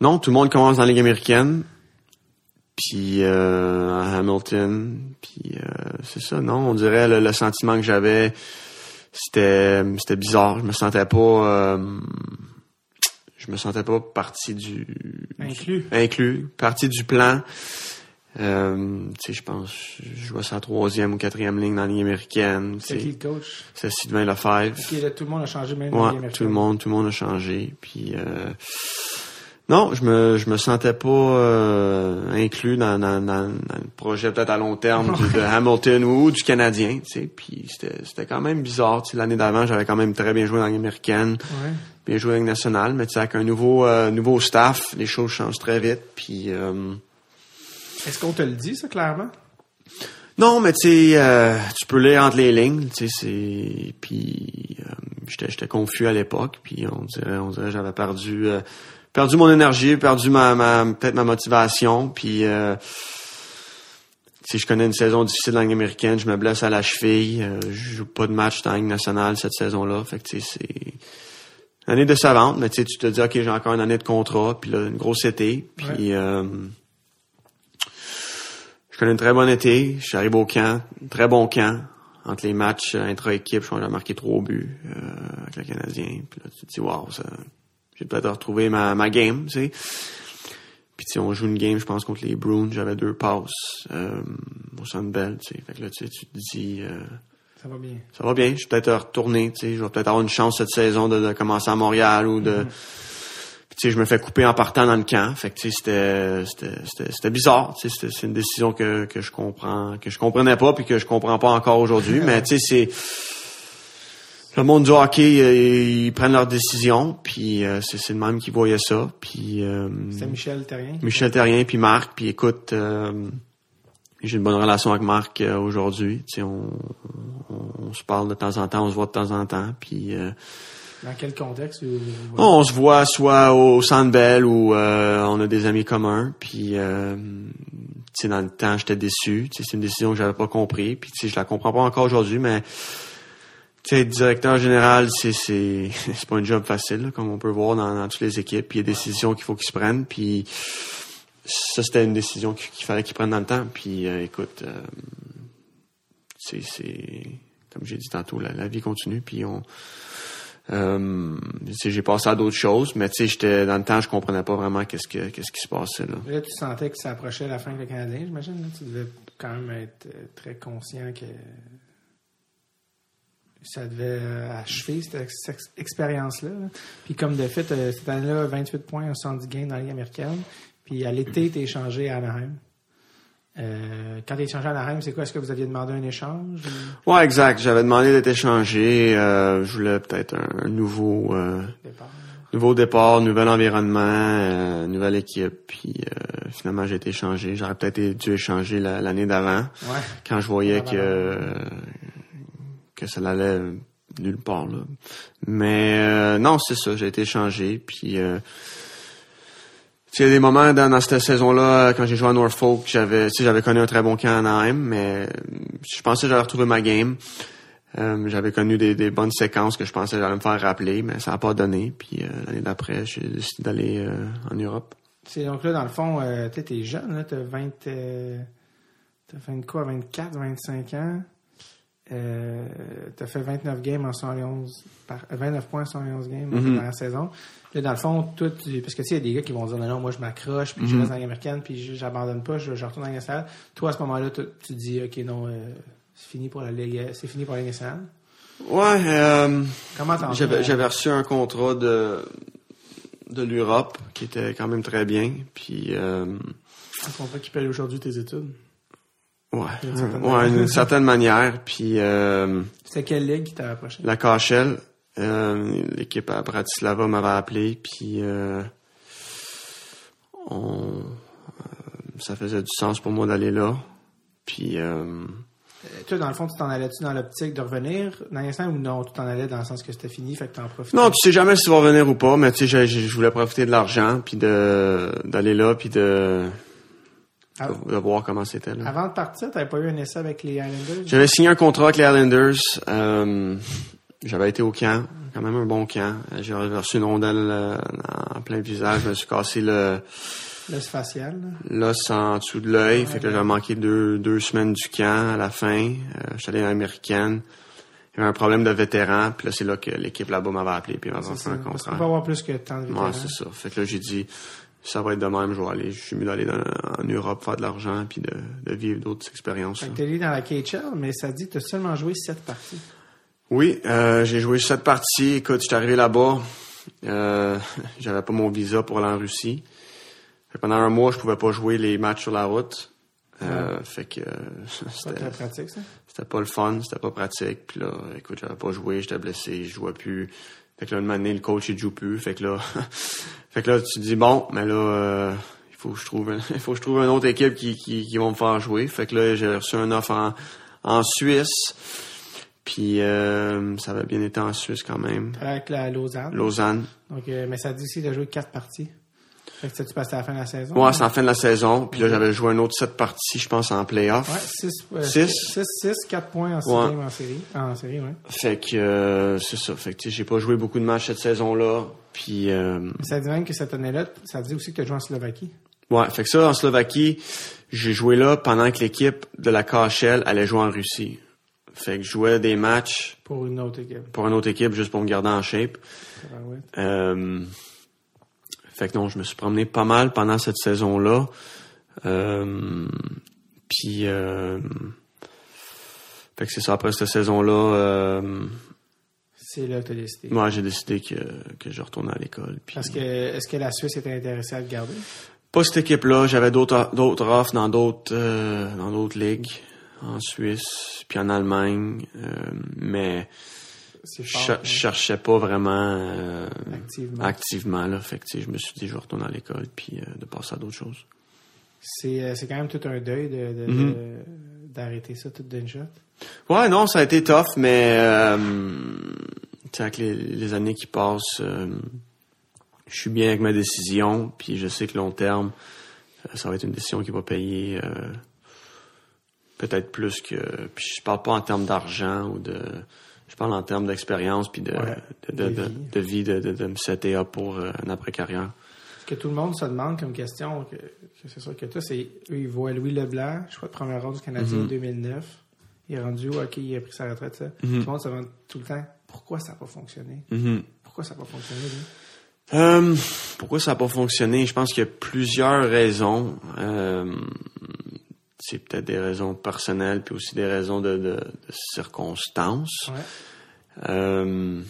Speaker 2: non, tout le monde commence dans la Ligue américaine. Puis euh, à Hamilton, puis euh, c'est ça, non, on dirait le, le sentiment que j'avais, c'était c'était bizarre. Je me sentais pas, euh, je me sentais pas partie du,
Speaker 1: Inclus.
Speaker 2: inclus, partie du plan. Euh, je pense, je jouais sa troisième ou quatrième ligne dans la ligne américaine.
Speaker 1: C'est qui le coach?
Speaker 2: C'est Sylvain Lefebvre.
Speaker 1: OK, là, tout le monde a changé, même dans la
Speaker 2: tout le monde, tout le monde a changé. Puis euh, non, je me je me sentais pas euh, inclus dans, dans, dans, dans le projet peut-être à long terme du- de Hamilton ou du Canadien. Puis c'était c'était quand même bizarre. L'année d'avant, j'avais quand même très bien joué dans la Ligue américaine,
Speaker 1: Ouais.
Speaker 2: Bien joué Ligue nationale, mais tu sais avec un nouveau euh, nouveau staff, les choses changent très vite. Puis euh,
Speaker 1: Est-ce qu'on te le dit, ça, clairement?
Speaker 2: Non, mais tu sais, euh, tu peux lire entre les lignes, tu sais, c'est puis j'étais j'étais confus à l'époque, puis on dirait on dirait que j'avais perdu perdu mon énergie, perdu ma, ma peut-être ma motivation, puis si je connais une saison difficile dans la Ligue américaine, je me blesse à la cheville, je joue pas de match dans la Ligue nationale cette saison-là, fait que c'est année décevante, mais tu sais tu te dis OK, j'ai encore une année de contrat, puis là une grosse été, puis euh, je connais une très bonne été. Je suis arrivé au camp, très bon camp. Entre les matchs euh, intra-équipe, je que j'ai marqué trois buts euh, avec le Canadien. Puis là, tu te dis, wow, ça, j'ai peut-être retrouvé ma, ma game, tu sais. Puis tu sais, on joue une game, je pense, contre les Bruins. J'avais deux passes euh, au Centre Bell, tu sais. Fait que là, tu sais, tu te dis, euh,
Speaker 1: Ça va bien.
Speaker 2: ça va bien, je suis peut-être sais. Je vais peut-être avoir une chance cette saison de, de commencer à Montréal ou de... Puis, tu sais, je me fais couper en partant dans le camp. Fait que, tu sais, c'était, bizarre. Tu sais, c'était- c'est une décision que, que je comprends, que je comprenais pas puis que je comprends pas encore aujourd'hui. Mais, tu sais, c'est, le monde du hockey, euh, ils prennent leurs décisions puis euh, c'est, c'est le même qui voyait ça. Puis, euh,
Speaker 1: C'était Michel Terrien?
Speaker 2: Michel Terrien puis Marc. Puis, écoute, euh, j'ai une bonne relation avec Marc euh, aujourd'hui. Tu sais, on, on, on se parle de temps en temps, on se voit de temps en temps. Puis, euh,
Speaker 1: Dans quel contexte? ou-
Speaker 2: on se voit soit au Centre Bell ou euh, on a des amis communs. Puis, euh, tu sais, dans le temps, j'étais déçu. Tu sais, c'est une décision que j'avais pas compris. Puis, tu sais, je la comprends pas encore aujourd'hui, mais tu sais, être directeur général, c'est c'est c'est pas un job facile, là, comme on peut voir dans, dans toutes les équipes. Puis, il y a des décisions qu'il faut qu'ils se prennent. Puis, ça, c'était une décision qu'il fallait qu'ils prennent dans le temps. Puis, euh, écoute, euh, c'est comme j'ai dit tantôt, la, vie continue. Puis, on euh, j'ai passé à d'autres choses, mais tu sais, j'étais dans le temps, je comprenais pas vraiment qu'est-ce que qu'est-ce qui se passait là.
Speaker 1: Là, tu sentais que ça approchait la fin avec le Canadien, j'imagine. là. Tu devais quand même être très conscient que ça devait achever cette, ex- cette expérience-là. là. Puis comme de fait, cette année-là, 28 points, 110 gains dans la Ligue américaine. Puis à l'été, tu échangé à Anaheim. Euh, quand tu échangé à Anaheim, c'est quoi? Est-ce que vous aviez demandé un échange? ou
Speaker 2: Ouais, exact. J'avais demandé d'être échangé. Euh, je voulais peut-être un, nouveau euh,
Speaker 1: départ?
Speaker 2: nouveau départ, nouvel environnement, euh, nouvelle équipe. Puis euh, finalement, j'ai été échangé. J'aurais peut-être dû échanger la- l'année d'avant
Speaker 1: Ouais.
Speaker 2: quand je voyais que que ça n'allait nulle part. Là. Mais euh, non, c'est ça. J'ai été échangé. Puis euh, il y a des moments dans, cette saison-là, quand j'ai joué à Norfolk, j'avais, j'avais connu un très bon camp à Anaheim, mais euh, je pensais que j'allais retrouver ma game. Euh, j'avais connu des, bonnes séquences que je pensais que j'allais me faire rappeler, mais ça n'a pas donné. Puis euh, l'année d'après, j'ai décidé d'aller euh, en Europe.
Speaker 1: C'est donc là, dans le fond, euh, tu es jeune, là, t'as 20, euh, t'as fait quoi, 24, 25 ans. Euh, t'as fait 29 games en 111, par, euh, 29 points en 111 games
Speaker 2: Mhm.
Speaker 1: dans la saison. Là, dans le fond, toi, tu- parce que tu sais, il y a des gars qui vont dire non, non, moi je m'accroche, puis je
Speaker 2: Mhm.
Speaker 1: reste dans la américaine, puis j'abandonne pas, je, je retourne dans la nationale. Toi, à ce moment-là, tu, tu dis, ok, non, euh, c'est fini pour la Ligue, c'est fini pour la nationale?
Speaker 2: Ouais, euh,
Speaker 1: Comment
Speaker 2: j'avais reçu un contrat de de l'Europe qui était quand même très bien. Puis euh,
Speaker 1: Un contrat qui paye aujourd'hui tes études?
Speaker 2: Ouais,
Speaker 1: D'une certaine
Speaker 2: ouais,
Speaker 1: manière.
Speaker 2: certaine manière. Puis euh,
Speaker 1: C'était quelle ligue qui t'a approché?
Speaker 2: la KHL, euh, l'équipe à Bratislava m'avait appelé, puis euh, on, ça faisait du sens pour moi d'aller là. Puis
Speaker 1: Toi, dans le fond, tu t'en allais-tu dans l'optique de revenir dans l'instant ou non? Tu t'en allais dans le sens que c'était fini, fait que t'en profites?
Speaker 2: non, tu sais jamais si tu vas revenir ou pas, mais tu sais, je voulais profiter de l'argent, puis de d'aller là, puis de,
Speaker 1: Ah.
Speaker 2: de, voir comment c'était.
Speaker 1: Avant de partir, t'avais pas eu un essai avec les Islanders?
Speaker 2: J'avais signé un contrat avec les Islanders. euh, j'avais été au camp, quand même un bon camp. J'ai reçu une rondelle euh, en plein visage. Je me suis cassé le
Speaker 1: L'os facial.
Speaker 2: l'os en dessous de l'œil. Fait que j'avais manqué deux, deux semaines du camp à la fin. Euh, J'étais allé à l'américaine. Il y avait un problème de vétéran. Puis là, c'est là que l'équipe là-bas m'avait appelé. Puis m'avait un
Speaker 1: Parce qu'on
Speaker 2: contrat.
Speaker 1: peut avoir plus que tant de vétérans.
Speaker 2: Ouais, c'est ça. Fait que là, j'ai dit, ça va être de même, je vais aller. Je suis mieux d'aller en Europe faire de l'argent puis de, de vivre d'autres expériences.
Speaker 1: T'es allé dans la KHL, mais ça dit que t'as seulement joué sept parties.
Speaker 2: Oui, euh, j'ai joué sept parties. Écoute, j'étais arrivé là-bas. Euh, j'avais pas mon visa pour aller en Russie. Fait pendant un mois, je pouvais pas jouer les matchs sur la route. Euh, Fait que c'était
Speaker 1: pratique, ça?
Speaker 2: c'était pas le fun, c'était pas pratique. Puis là, écoute, j'avais pas joué, j'étais blessé, je jouais plus. Fait que là, une année, le coach il joue plus. Fait que là, fait que là, tu te dis bon, mais là, euh, il faut que je trouve, il faut que je trouve une autre équipe qui qui, qui va me faire jouer. Fait que là, j'ai reçu un offre en en Suisse. Puis euh, ça avait bien été en Suisse quand même.
Speaker 1: Avec la Lausanne.
Speaker 2: Lausanne.
Speaker 1: Donc, euh, mais ça dit aussi t'as joué quatre parties. Fait que ça, tu passes à la fin de la saison?
Speaker 2: Ouais, c'est en fin de la saison. Puis là, j'avais joué un autre sept parties, je pense, en playoff.
Speaker 1: Ouais, 6,
Speaker 2: Six?
Speaker 1: 6, 6, 4 points en
Speaker 2: Ouais.
Speaker 1: série. En série, ouais.
Speaker 2: Fait que euh, c'est ça. Fait que j'ai pas joué beaucoup de matchs cette saison-là. Puis euh,
Speaker 1: ça dit même que cette année-là, ça dit aussi que tu as joué en Slovaquie.
Speaker 2: ouais, fait que ça en Slovaquie, j'ai joué là pendant que l'équipe de la KHL allait jouer en Russie. Fait que je jouais des matchs
Speaker 1: Pour une autre équipe.
Speaker 2: pour une autre équipe juste pour me garder en shape.
Speaker 1: Ah ouais.
Speaker 2: Euh, fait que non, je me suis promené pas mal pendant cette saison-là. Euh, puis euh, fait que c'est ça après cette saison-là. Euh,
Speaker 1: C'est là que tu as décidé.
Speaker 2: moi, j'ai décidé que, que je retournais à l'école. Puis
Speaker 1: Parce que, est-ce que la Suisse était intéressée à te garder?
Speaker 2: pas cette équipe-là. J'avais d'autres d'autres offres dans d'autres dans d'autres ligues en Suisse puis en Allemagne, mais je cher-
Speaker 1: hein,
Speaker 2: cherchais pas vraiment euh,
Speaker 1: activement.
Speaker 2: activement là. Fait que je me suis dit je vais retourner à l'école puis euh, de passer à d'autres choses.
Speaker 1: C'est, euh, c'est quand même tout un deuil de, de-
Speaker 2: Mhm.
Speaker 1: de- d'arrêter ça tout d'une shot.
Speaker 2: Ouais, non, ça a été tough, mais avec les, les années qui passent, je suis bien avec ma décision, puis je sais que long terme, ça va être une décision qui va payer euh, peut-être plus que. Puis je parle pas en termes d'argent ou de. Je parle en termes d'expérience puis de,
Speaker 1: Ouais,
Speaker 2: de, de,
Speaker 1: vie.
Speaker 2: de me setter up pour euh, une après-carrière.
Speaker 1: Ce que tout le monde se demande comme question, que, que c'est sûr que toi, c'est eux, ils voient Louis Leblanc, je crois, de première ronde du Canadien en
Speaker 2: Mhm.
Speaker 1: 2009. Il est rendu, ok, il a pris sa retraite, ça.
Speaker 2: Mhm.
Speaker 1: Tout le monde se demande tout le temps pourquoi ça n'a pas fonctionné? Pourquoi ça n'a pas fonctionné, lui?
Speaker 2: Euh, pourquoi ça n'a pas fonctionné? Je pense qu'il y a plusieurs raisons. Euh, c'est peut-être des raisons personnelles, puis aussi des raisons de, de, de circonstances.
Speaker 1: Ouais.
Speaker 2: Euh,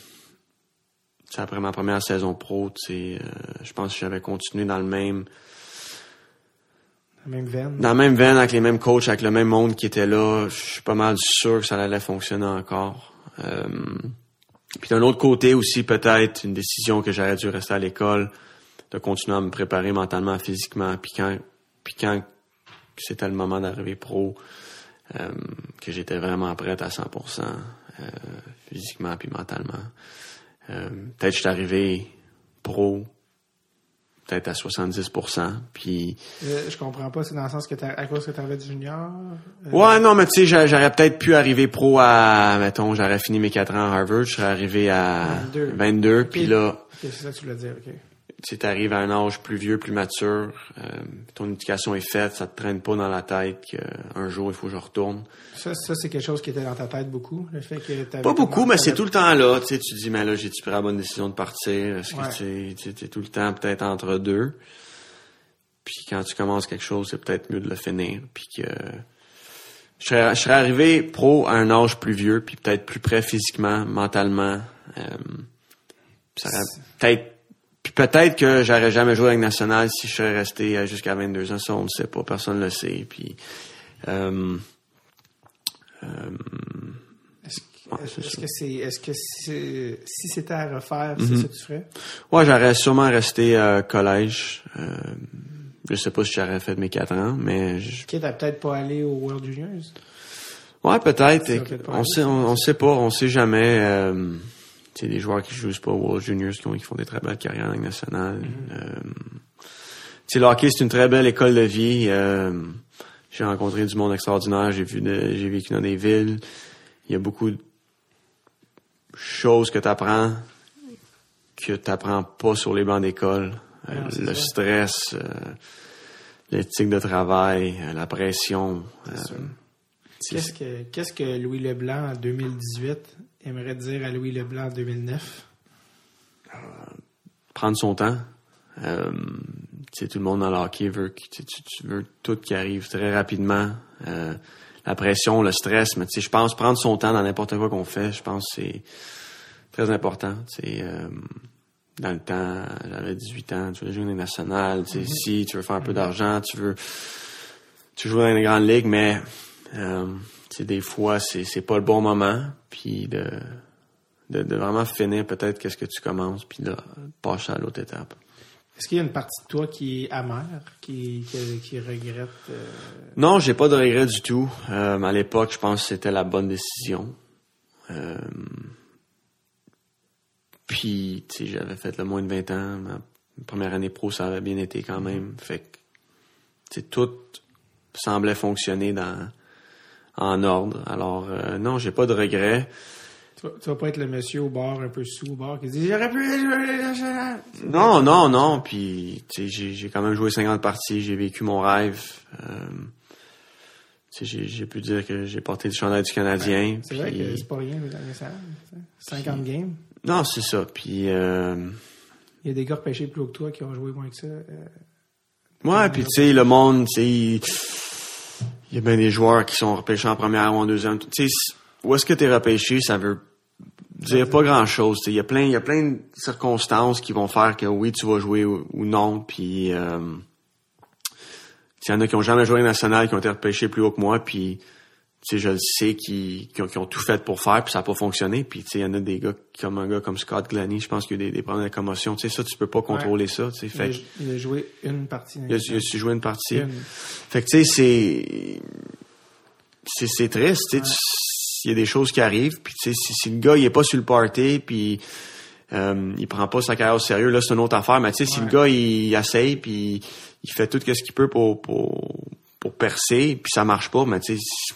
Speaker 2: après ma première saison pro, euh, je pense que j'avais continué dans le même
Speaker 1: La même veine.
Speaker 2: dans la même veine avec les mêmes coachs, avec le même monde qui était là. Je suis pas mal sûr que ça allait fonctionner encore. Euh, puis d'un autre côté aussi, peut-être une décision que j'aurais dû rester à l'école, de continuer à me préparer mentalement, physiquement. Puis quand, puis quand c'était le moment d'arriver pro, euh, que j'étais vraiment prête à 100%, euh, physiquement puis mentalement. Euh, peut-être je suis arrivé pro, peut-être à 70%, puis
Speaker 1: je comprends pas, c'est dans le sens que t'as, à cause que t'avais du junior.
Speaker 2: Ouais, non, mais tu sais, j'a- j'aurais peut-être pu arriver pro à, mettons, j'aurais fini mes quatre ans à Harvard, je serais arrivé à
Speaker 1: 22.
Speaker 2: 22, puis là,
Speaker 1: c'est ça que tu voulais dire, ok.
Speaker 2: Tu sais, t'arrives à un âge plus vieux, plus mature, euh, ton éducation est faite, ça te traîne pas dans la tête qu'un jour, il faut que je retourne.
Speaker 1: Ça, ça c'est quelque chose qui était dans ta tête beaucoup, le fait que t'avais
Speaker 2: Pas beaucoup, mais c'est tout le temps là, tu sais, tu te dis, mais là, j'ai-tu pris la bonne décision de partir? Est-ce que
Speaker 1: Ouais.
Speaker 2: tu t'es tout le temps peut-être entre deux? Puis quand tu commences quelque chose, c'est peut-être mieux de le finir, puis que... Je serais, je serais arrivé pro à un âge plus vieux, puis peut-être plus prêt physiquement, mentalement. Euh, ça aurait peut-être... Puis peut-être que j'aurais jamais joué avec national si je serais resté euh, jusqu'à 22 ans. Ça, on ne sait pas. Personne ne le sait. Puis... euh,
Speaker 1: Est-ce que-
Speaker 2: Ouais,
Speaker 1: est-ce
Speaker 2: c'est
Speaker 1: que c'est, est-ce que si c'était à refaire, c'est ça que tu ferais?
Speaker 2: Ouais, j'aurais sûrement resté euh, collège. Euh, je sais pas si j'aurais fait mes quatre ans, mais je-
Speaker 1: à peut-être pas aller au World Juniors?
Speaker 2: ouais, peut-être.
Speaker 1: Peut
Speaker 2: On sait, on, on sait pas, on sait jamais. Tu sais, des joueurs qui jouent pas au World Juniors qui, ont- qui font des très belles carrières en Ligue nationale. Euh, tu sais, le hockey c'est une très belle école de vie. Euh, j'ai rencontré du monde extraordinaire. J'ai vu, j'ai vécu dans des villes. Il y a beaucoup de choses que tu apprends que tu n'apprends pas sur les bancs d'école. Euh, le
Speaker 1: ça.
Speaker 2: stress, euh, l'éthique de travail, euh, la pression.
Speaker 1: Qu'est-ce que, qu'est-ce que Louis Leblanc en 2018 aimerait dire à Louis Leblanc en 2009?
Speaker 2: prendre son temps. Euh, tout le monde dans le hockey veut tu, tu- veux tout qui arrive très rapidement. Euh, la pression, le stress, mais je pense prendre son temps dans n'importe quoi qu'on fait, je pense que c'est très important. Euh, dans le temps, j'avais 18 ans, tu veux jouer dans les nationales, sais, si tu veux faire un peu d'argent, tu veux tu joues dans les grandes ligues, mais euh, tu sais, des fois, c'est c'est pas le bon moment, puis de de, de vraiment finir peut-être qu'est-ce que tu commences, puis là, passer à l'autre étape.
Speaker 1: Est-ce qu'il y a une partie de toi qui est amère, qui, qui, qui regrette? euh,
Speaker 2: Non, j'ai pas de regrets du tout. Euh, à l'époque, je pense que c'était la bonne décision. Euh, puis, tu sais, j'avais fait le moins de 20 ans. Ma première année pro, ça avait bien été quand même. Fait que, tu sais, tout semblait fonctionner dans en ordre. Alors, euh, non, j'ai pas de regrets.
Speaker 1: tu, vas, tu vas pas être le monsieur au bar, un peu sous au bar, qui dit J'aurais pu.
Speaker 2: Non, non, non. Puis, tu sais, j'ai, j'ai quand même joué 50 parties. J'ai vécu mon rêve. Euh, tu sais, j'ai, pu dire que j'ai porté le chandail du Canadien.
Speaker 1: C'est vrai que c'est pas rien, nationales. 50 games.
Speaker 2: Non, c'est ça. Puis, euh,
Speaker 1: Il y a des gars repêchés plus haut que toi qui ont joué moins que ça. euh,
Speaker 2: ouais, puis tu sais, le monde, tu sais, il y a bien des joueurs qui sont repêchés en première ou en deuxième. Tu sais, où est-ce que tu es repêché, ça veut dire pas grand-chose. Il y a plein, il y a plein de circonstances qui vont faire que oui, tu vas jouer ou, non. Puis, euh, il y en a qui ont jamais joué national, qui ont été repêchés plus haut que moi, puis sais, je le sais, qui, qui, ont, tout fait pour faire, puis ça n'a pas fonctionné. Puis, tu sais, il y en a des gars comme un gars comme Scott Glennie, je pense qu'il y a eu des, des problèmes de commotion. Tu sais, ça, tu peux pas contrôler ça. Tu sais,
Speaker 1: il,
Speaker 2: fait
Speaker 1: a, il a joué une partie.
Speaker 2: il a, il a su jouer une partie.
Speaker 1: Une.
Speaker 2: Fait que, tu sais, c'est... C'est, c'est triste, tu sais. Il y a des choses qui arrivent, puis tu sais, si, si le gars, il est pas sur le party, puis euh, il prend pas sa carrière au sérieux, là, c'est une autre affaire. Mais tu sais, si
Speaker 1: Ouais.
Speaker 2: le gars, il, essaye, puis il fait tout ce qu'il peut pour, pour, pour percer, puis ça marche pas, mais tu sais,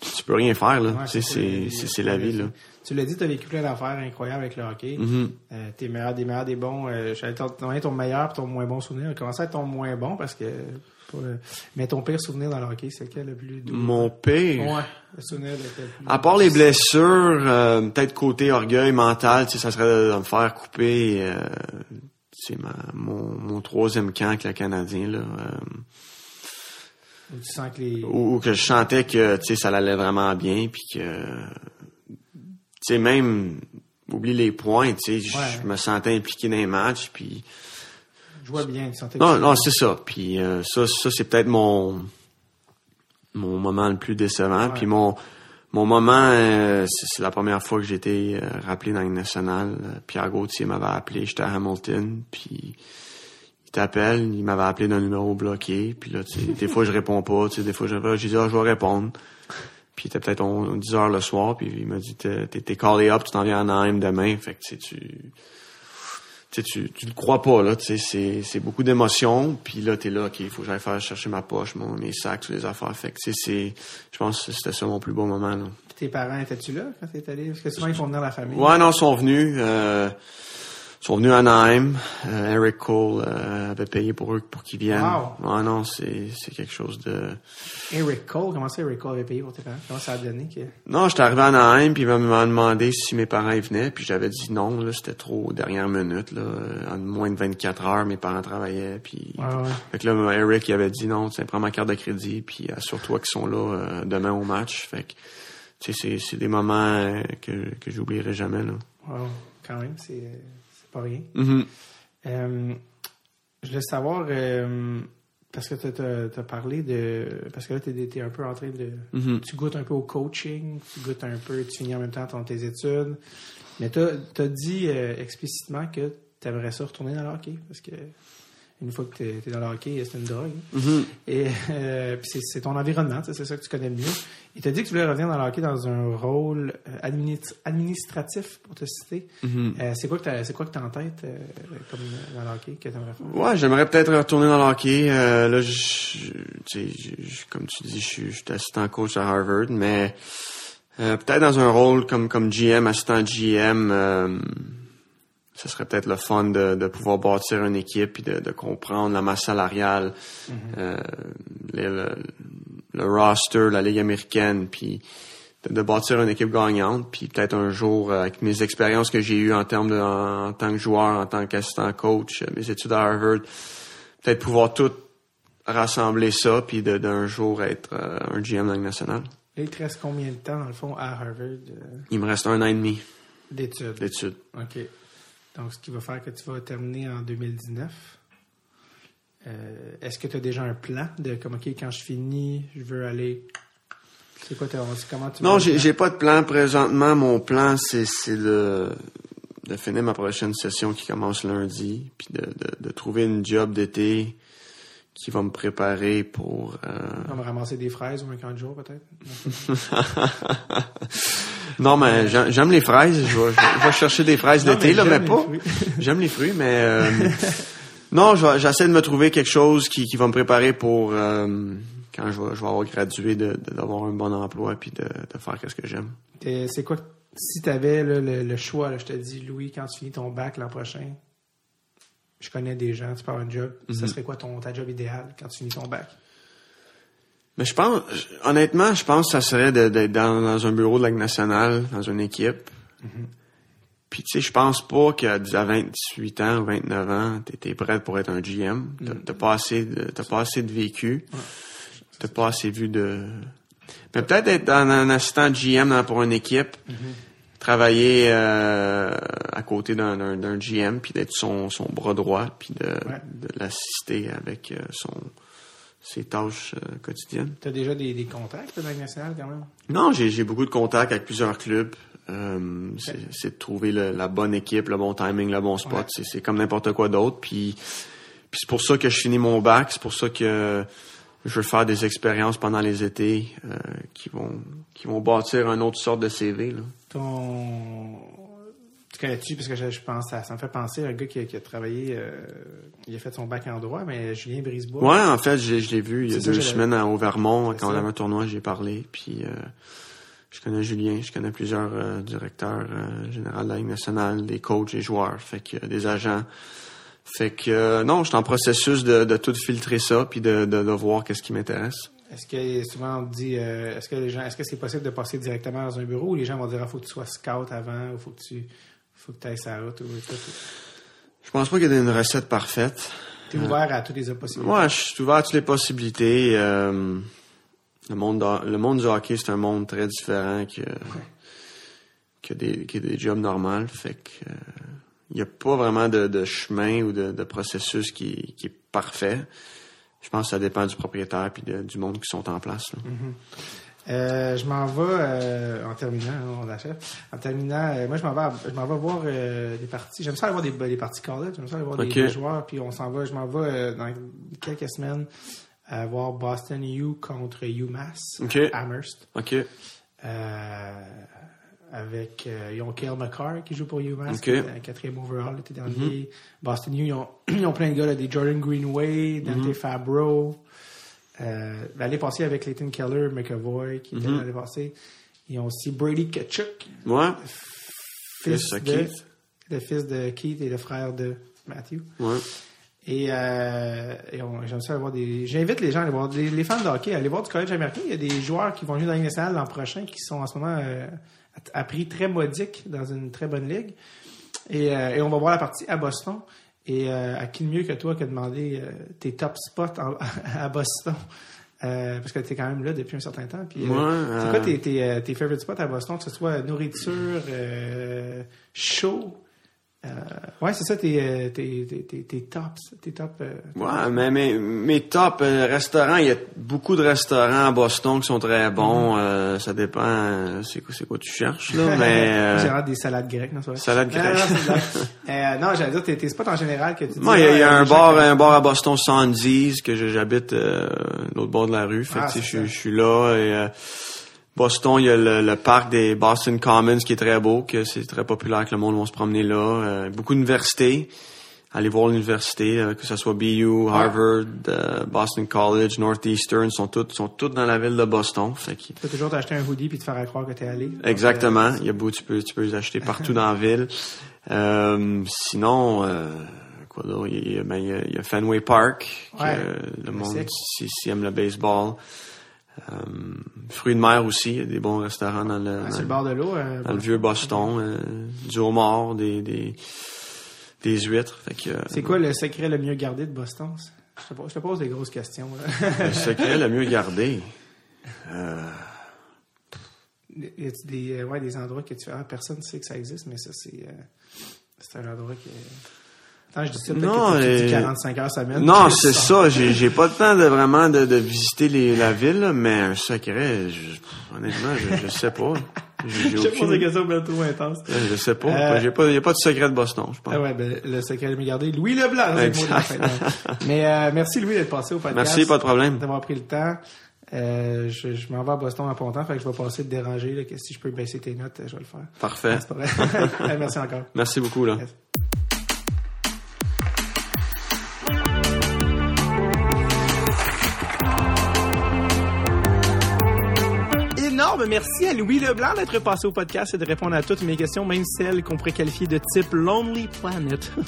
Speaker 2: tu peux rien faire, là.
Speaker 1: Ouais, ça,
Speaker 2: c'est, la vie, là.
Speaker 1: Tu l'as dit, tu as vécu plein d'affaires incroyables avec le hockey.
Speaker 2: Mhm.
Speaker 1: Euh, tes meilleurs, des meilleurs, des bons. Euh, donner ton meilleur et ton moins bon souvenir. Commencer avec ton moins bon parce que. euh, mais ton pire souvenir dans le hockey, c'est lequel le plus doux?
Speaker 2: Mon pire...
Speaker 1: Ouais, le souvenir de plus.
Speaker 2: À part les blessures, euh, peut-être côté orgueil mental, tu sais, ça serait de, me faire couper. euh, c'est mon, mon troisième camp avec le Canadien là.
Speaker 1: Ou tu sens que les...
Speaker 2: Ou, ou que je sentais que, tu sais, ça allait vraiment bien, puis que, tu sais, même, oublie les points, tu sais, je-
Speaker 1: Ouais.
Speaker 2: je me sentais impliqué dans les matchs, puis...
Speaker 1: Je vois bien, tu sentais
Speaker 2: Non, non, c'est ça. Puis euh, ça, ça c'est peut-être mon mon moment le plus décevant.
Speaker 1: Ouais.
Speaker 2: Puis mon mon moment, euh, c'est la première fois que j'ai été euh, rappelé dans le national. Pierre Gauthier m'avait appelé, j'étais à Hamilton, puis il t'appelle, il m'avait appelé d'un numéro bloqué. Puis là, tu sais, des fois je réponds pas, tu sais, des fois je j'ai dit ah, je vais répondre. Puis il était peut-être on- 10 heures le soir, puis il m'a dit t'es t'es- callé up, tu t'en viens à Anaheim demain. Fait que tu sais, tu tu, sais, tu tu le crois pas là, tu sais, c'est c'est beaucoup d'émotions, puis là t'es là, ok, il faut que j'aille faire chercher ma poche, mon mes sacs, toutes les affaires. Fait que tu sais, c'est, je pense que c'était ça mon plus beau moment là.
Speaker 1: Puis tes parents, étais-tu là quand t'es allé? Parce que souvent, ils font venir la famille.
Speaker 2: Ouais, non, ils sont venus, euh, sont venus à Anaheim. Euh, Eric Cole euh, avait payé pour eux pour qu'ils viennent.
Speaker 1: Wow.
Speaker 2: Ouais, non, c'est c'est quelque chose de.
Speaker 1: Eric Cole, comment ça Eric Cole avait payé pour tes parents? Comment ça a donné que...
Speaker 2: Non, j'étais arrivé à Anaheim, puis il m'a demandé si mes parents y venaient, puis j'avais dit non, là, c'était trop dernière minute, là, en moins de 24 heures, mes parents travaillaient, puis
Speaker 1: Ouais, ouais.
Speaker 2: Fait que là, Eric, il avait dit non, tu sais, prends ma carte de crédit, puis assure-toi qu'ils sont là euh, demain au match. Fait que, tu sais, c'est, c'est des moments euh, que, que j'oublierai jamais, là.
Speaker 1: Wow, quand même, c'est euh, c'est pas rien.
Speaker 2: Mhm.
Speaker 1: Euh, je voulais savoir, euh, parce que tu as, parlé de. Parce que là, tu es, un peu en train de.
Speaker 2: Mhm.
Speaker 1: Tu goûtes un peu au coaching, tu goûtes un peu, tu finis en même temps ton, tes études. Mais tu as, dit euh, explicitement que tu aimerais ça retourner dans le hockey. Parce que une fois que tu es, dans le hockey, c'est une drogue. Et euh, c'est, ton environnement, tu c'est ça que tu connais le mieux. Tu as dit que tu voulais revenir dans le hockey dans un rôle euh, administ- administratif, pour te citer.
Speaker 2: Mhm.
Speaker 1: Euh, c'est quoi que que t'as en tête euh, comme euh, dans le hockey que faire?
Speaker 2: Ouais, j'aimerais peut-être retourner dans le hockey. Euh, là, je, je- tu comme tu dis, je suis, je suis assistant coach à Harvard, mais euh, peut-être dans un rôle comme comme GM, assistant GM, euh, ce serait peut-être le fun de, de pouvoir bâtir une équipe et de, de comprendre la masse salariale, euh, le, le- le roster, la ligue américaine, puis de, de bâtir une équipe gagnante, puis peut-être un jour, euh, avec mes expériences que j'ai eues en termes de en, en tant que joueur, en tant qu'assistant coach, euh, mes études à Harvard, peut-être pouvoir tout rassembler ça, puis de- d'un jour être euh, un GM dans nationale.
Speaker 1: Là, il te reste combien de temps, dans le fond, à Harvard euh,
Speaker 2: Il me reste un an et demi
Speaker 1: d'études?
Speaker 2: d'études.
Speaker 1: OK. Donc, ce qui va faire que tu vas terminer en 2019. Euh, est-ce que tu as déjà un plan de comme, OK, quand je finis, je veux aller... C'est quoi, comment tu
Speaker 2: Non, j'ai pas de plan présentement. Mon plan, c'est c'est de, de finir ma prochaine session qui commence lundi, puis de, de, de trouver une job d'été qui va me préparer pour... euh,
Speaker 1: On va ramasser des fraises ou un camp de jour, peut-être?
Speaker 2: Non, mais j'aime les fraises. Je vais, je chercher des fraises d'été,
Speaker 1: mais
Speaker 2: là, mais pas. J'aime les fruits, mais... euh, non, j'essaie de me trouver quelque chose qui, qui va me préparer pour... euh, quand je vais, je vais avoir gradué, d'avoir un bon emploi, puis de, de faire ce que j'aime.
Speaker 1: C'est quoi, si tu avais le, le choix, là, je te dis, Louis, quand tu finis ton bac l'an prochain, je connais des gens, tu pars un job, ça serait quoi ton, ta job idéal quand tu finis ton bac?
Speaker 2: Mais je pense, honnêtement, je pense que ça serait d'être dans, dans un bureau de la nationale, dans une équipe. Puis, tu sais, je pense pas qu'à 10 à 28 ans ou 29 ans, t'es es prêt pour être un GM. T'as t'as pas assez de, t'as pas assez de vécu. T'as pas assez vu de... Mais peut-être être un assistant GM pour une équipe, travailler euh, à côté d'un GM, puis d'être son, son bras droit, puis de, de l'assister avec euh, son ses tâches euh, quotidiennes.
Speaker 1: Tu as déjà des, des contacts dans la Ligue nationale quand même?
Speaker 2: Non, j'ai beaucoup de contacts avec plusieurs clubs. Euh, c'est c'est de trouver le- la bonne équipe, le bon timing, le bon spot.
Speaker 1: Ouais.
Speaker 2: C'est- C'est comme n'importe quoi d'autre. Puis, puis c'est pour ça que je finis mon bac. C'est pour ça que je veux faire des expériences pendant les étés euh, qui vont qui vont bâtir une autre sorte de CV. Là.
Speaker 1: Ton. Tu connais-tu, parce que je, je pense, ça, ça me fait penser à un gars qui a, qui a travaillé, euh, il a fait son bac en droit, mais Julien Brisebois.
Speaker 2: Ouais, en fait, je l'ai vu il y a deux semaines à- au Vermont quand on avait un tournoi, j'ai parlé. Puis euh, je connais Julien, je connais plusieurs euh, directeurs généraux de la Ligue nationale, des coachs, des joueurs, fait que des agents. Fait que non, je suis en processus de, de tout filtrer ça puis de, de, de voir qu'est-ce qui m'intéresse.
Speaker 1: Est-ce que souvent on dit, euh, est-ce que les gens, est-ce que c'est possible de passer directement dans un bureau ou les gens vont dire, il faut que tu sois scout avant, ou faut que tu, faut que tu ailles sa route.
Speaker 2: Je pense pas qu'il y ait une recette parfaite.
Speaker 1: T'es ouvert à toutes les possibilités.
Speaker 2: Moi, je suis ouvert à toutes les possibilités. Euh, le monde, de- le monde du hockey, c'est un monde très différent que, que, des, que des jobs normaux. Fait que, il n'y a pas vraiment de, de chemin ou de, de processus qui, qui est parfait. Je pense que ça dépend du propriétaire de- du monde qui sont en place. là.
Speaker 1: Euh, je m'en vais euh, en terminant, hein, on l'achève. En terminant, euh, moi je m'en vais, je m'en vais voir des parties. J'aime ça aller voir des, des parties college. J'aime ça aller voir des- joueurs. Puis on s'en va. Je m'en vais dans quelques semaines à voir Boston U contre UMass Amherst.
Speaker 2: OK.
Speaker 1: Avec ils ont Kale McCarr qui joue pour UMass,
Speaker 2: Ok.
Speaker 1: qui est un quatrième overall l'été dernier. Boston U, ils ont, ils ont plein de gars, là, des Jordan Greenway, Dante Fabro. Euh, L'année passée avec Clayton Keller, McAvoy, qui était l'année passée. Ils ont aussi Brady Kachuk,
Speaker 2: Ouais.
Speaker 1: fils
Speaker 2: de Keith.
Speaker 1: le fils de Keith et le frère de Matthew.
Speaker 2: Ouais.
Speaker 1: Et, euh, et on- j'aime ça aller voir des. J'invite les gens à aller voir les, les fans de hockey à aller voir du collège américain. Il y a des joueurs qui vont jouer dans la Ligue nationale l'an prochain qui sont en ce moment euh, à, à prix très modique dans une très bonne ligue. Et, euh, et on va voir la partie à Boston. Et euh, à qui de mieux que toi que demander euh, tes top spots en- à Boston? Euh, parce que tu es quand même là depuis un certain temps. Puis, euh, c'est quoi
Speaker 2: euh,
Speaker 1: tes, tes, euh, tes favorite spots à Boston, que ce soit nourriture, euh, show? Euh, ouais, c'est ça, tes, euh, tes, tes, tes, tes tops. Tes top, euh,
Speaker 2: Ouais, mais mes, mes top euh, restaurants, il y a beaucoup de restaurants à Boston qui sont très bons. euh, ça dépend, c'est quoi, c'est quoi tu cherches là, mais euh,
Speaker 1: J'ai hâte des salades grecques, non, c'est vrai?
Speaker 2: Salades
Speaker 1: Non, non,
Speaker 2: grecques.
Speaker 1: blague. euh, non, j'allais dire tes, tes spots en général que tu dis.
Speaker 2: moi, il y a, il y a
Speaker 1: ah,
Speaker 2: un bar, un bar à Boston Sandy's que j'habite euh, l'autre bord de la rue. Fait
Speaker 1: Ah,
Speaker 2: que, je, suis là et euh, Boston, il y a le, le parc des Boston Commons qui est très beau, que c'est très populaire que le monde va se promener là. Euh, beaucoup d'universités. Aller voir l'université, euh, que ce soit BU, Harvard, euh, Boston College, Northeastern, sont toutes sont toutes dans la ville de Boston. Fait que
Speaker 1: Tu peux toujours t'acheter un hoodie puis te faire croire que t'es allé.
Speaker 2: Exactement. Il y a beau, tu peux, tu peux les acheter partout dans la ville. Euh, sinon, euh, quoi d'autre? Il y a, ben, il y a- Fenway Park, que
Speaker 1: Ouais,
Speaker 2: le monde ici aime le baseball. Euh, fruits de mer aussi, il y a des bons restaurants dans le,
Speaker 1: Ah,
Speaker 2: dans,
Speaker 1: sur le bord de l'eau. euh,
Speaker 2: dans le vieux Boston. euh, du homard, des, des, des huîtres. Que, euh,
Speaker 1: C'est quoi le secret le mieux gardé de Boston? Je te pose, je te pose des grosses questions. Là.
Speaker 2: le secret le mieux gardé?
Speaker 1: y a des, ouais, des endroits que tu fais, ah, personne ne sait que ça existe, mais ça, c'est, euh, c'est un endroit qui. Attends, je dis ça,
Speaker 2: Non,
Speaker 1: que tu dis
Speaker 2: euh,
Speaker 1: 45 heures semaine.
Speaker 2: Non, c'est ça. J'ai, pas le temps de vraiment de, de visiter les, la ville, là, mais un secret, je- honnêtement, je, je sais pas. J'ai,
Speaker 1: des questions bien trop intenses.
Speaker 2: Ouais, Je sais pas.
Speaker 1: Euh,
Speaker 2: J'ai pas, y a pas de secret de Boston, je pense.
Speaker 1: Ah ouais, ben, le secret le mieux gardé, Louis Leblanc. c'est le mot de la fin, non. Mais euh, merci Louis d'être passé au podcast.
Speaker 2: Merci, pas de problème.
Speaker 1: D'avoir pris le temps. Euh, je, je m'en vais à Boston en pontant, fait que je vais passer te déranger. Là, que si je peux baisser tes notes, je vais le faire.
Speaker 2: Parfait.
Speaker 1: Vrai. merci encore.
Speaker 2: Merci beaucoup, là.
Speaker 1: Yes. Énorme merci à Louis Leblanc d'être passé au podcast et de répondre à toutes mes questions, même celles qu'on pourrait qualifier de type Lonely Planet.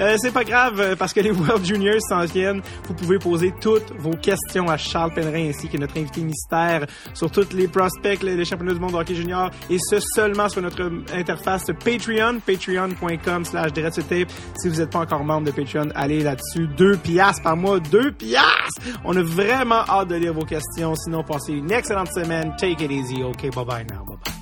Speaker 1: Euh, c'est pas grave, euh, parce que les World Juniors s'en viennent. Vous pouvez poser toutes vos questions à Charles Pellerin ainsi que notre invité mystère sur toutes les prospects, les, championnats du monde de hockey junior et ce seulement sur notre interface Patreon, patreon.com slash tape. Si vous n'êtes pas encore membre de Patreon, allez là-dessus. Deux piastres par mois, deux piastres! On a vraiment hâte de lire vos questions. Sinon, passez une excellente semaine. Take it easy. Okay, bye bye now. Bye bye.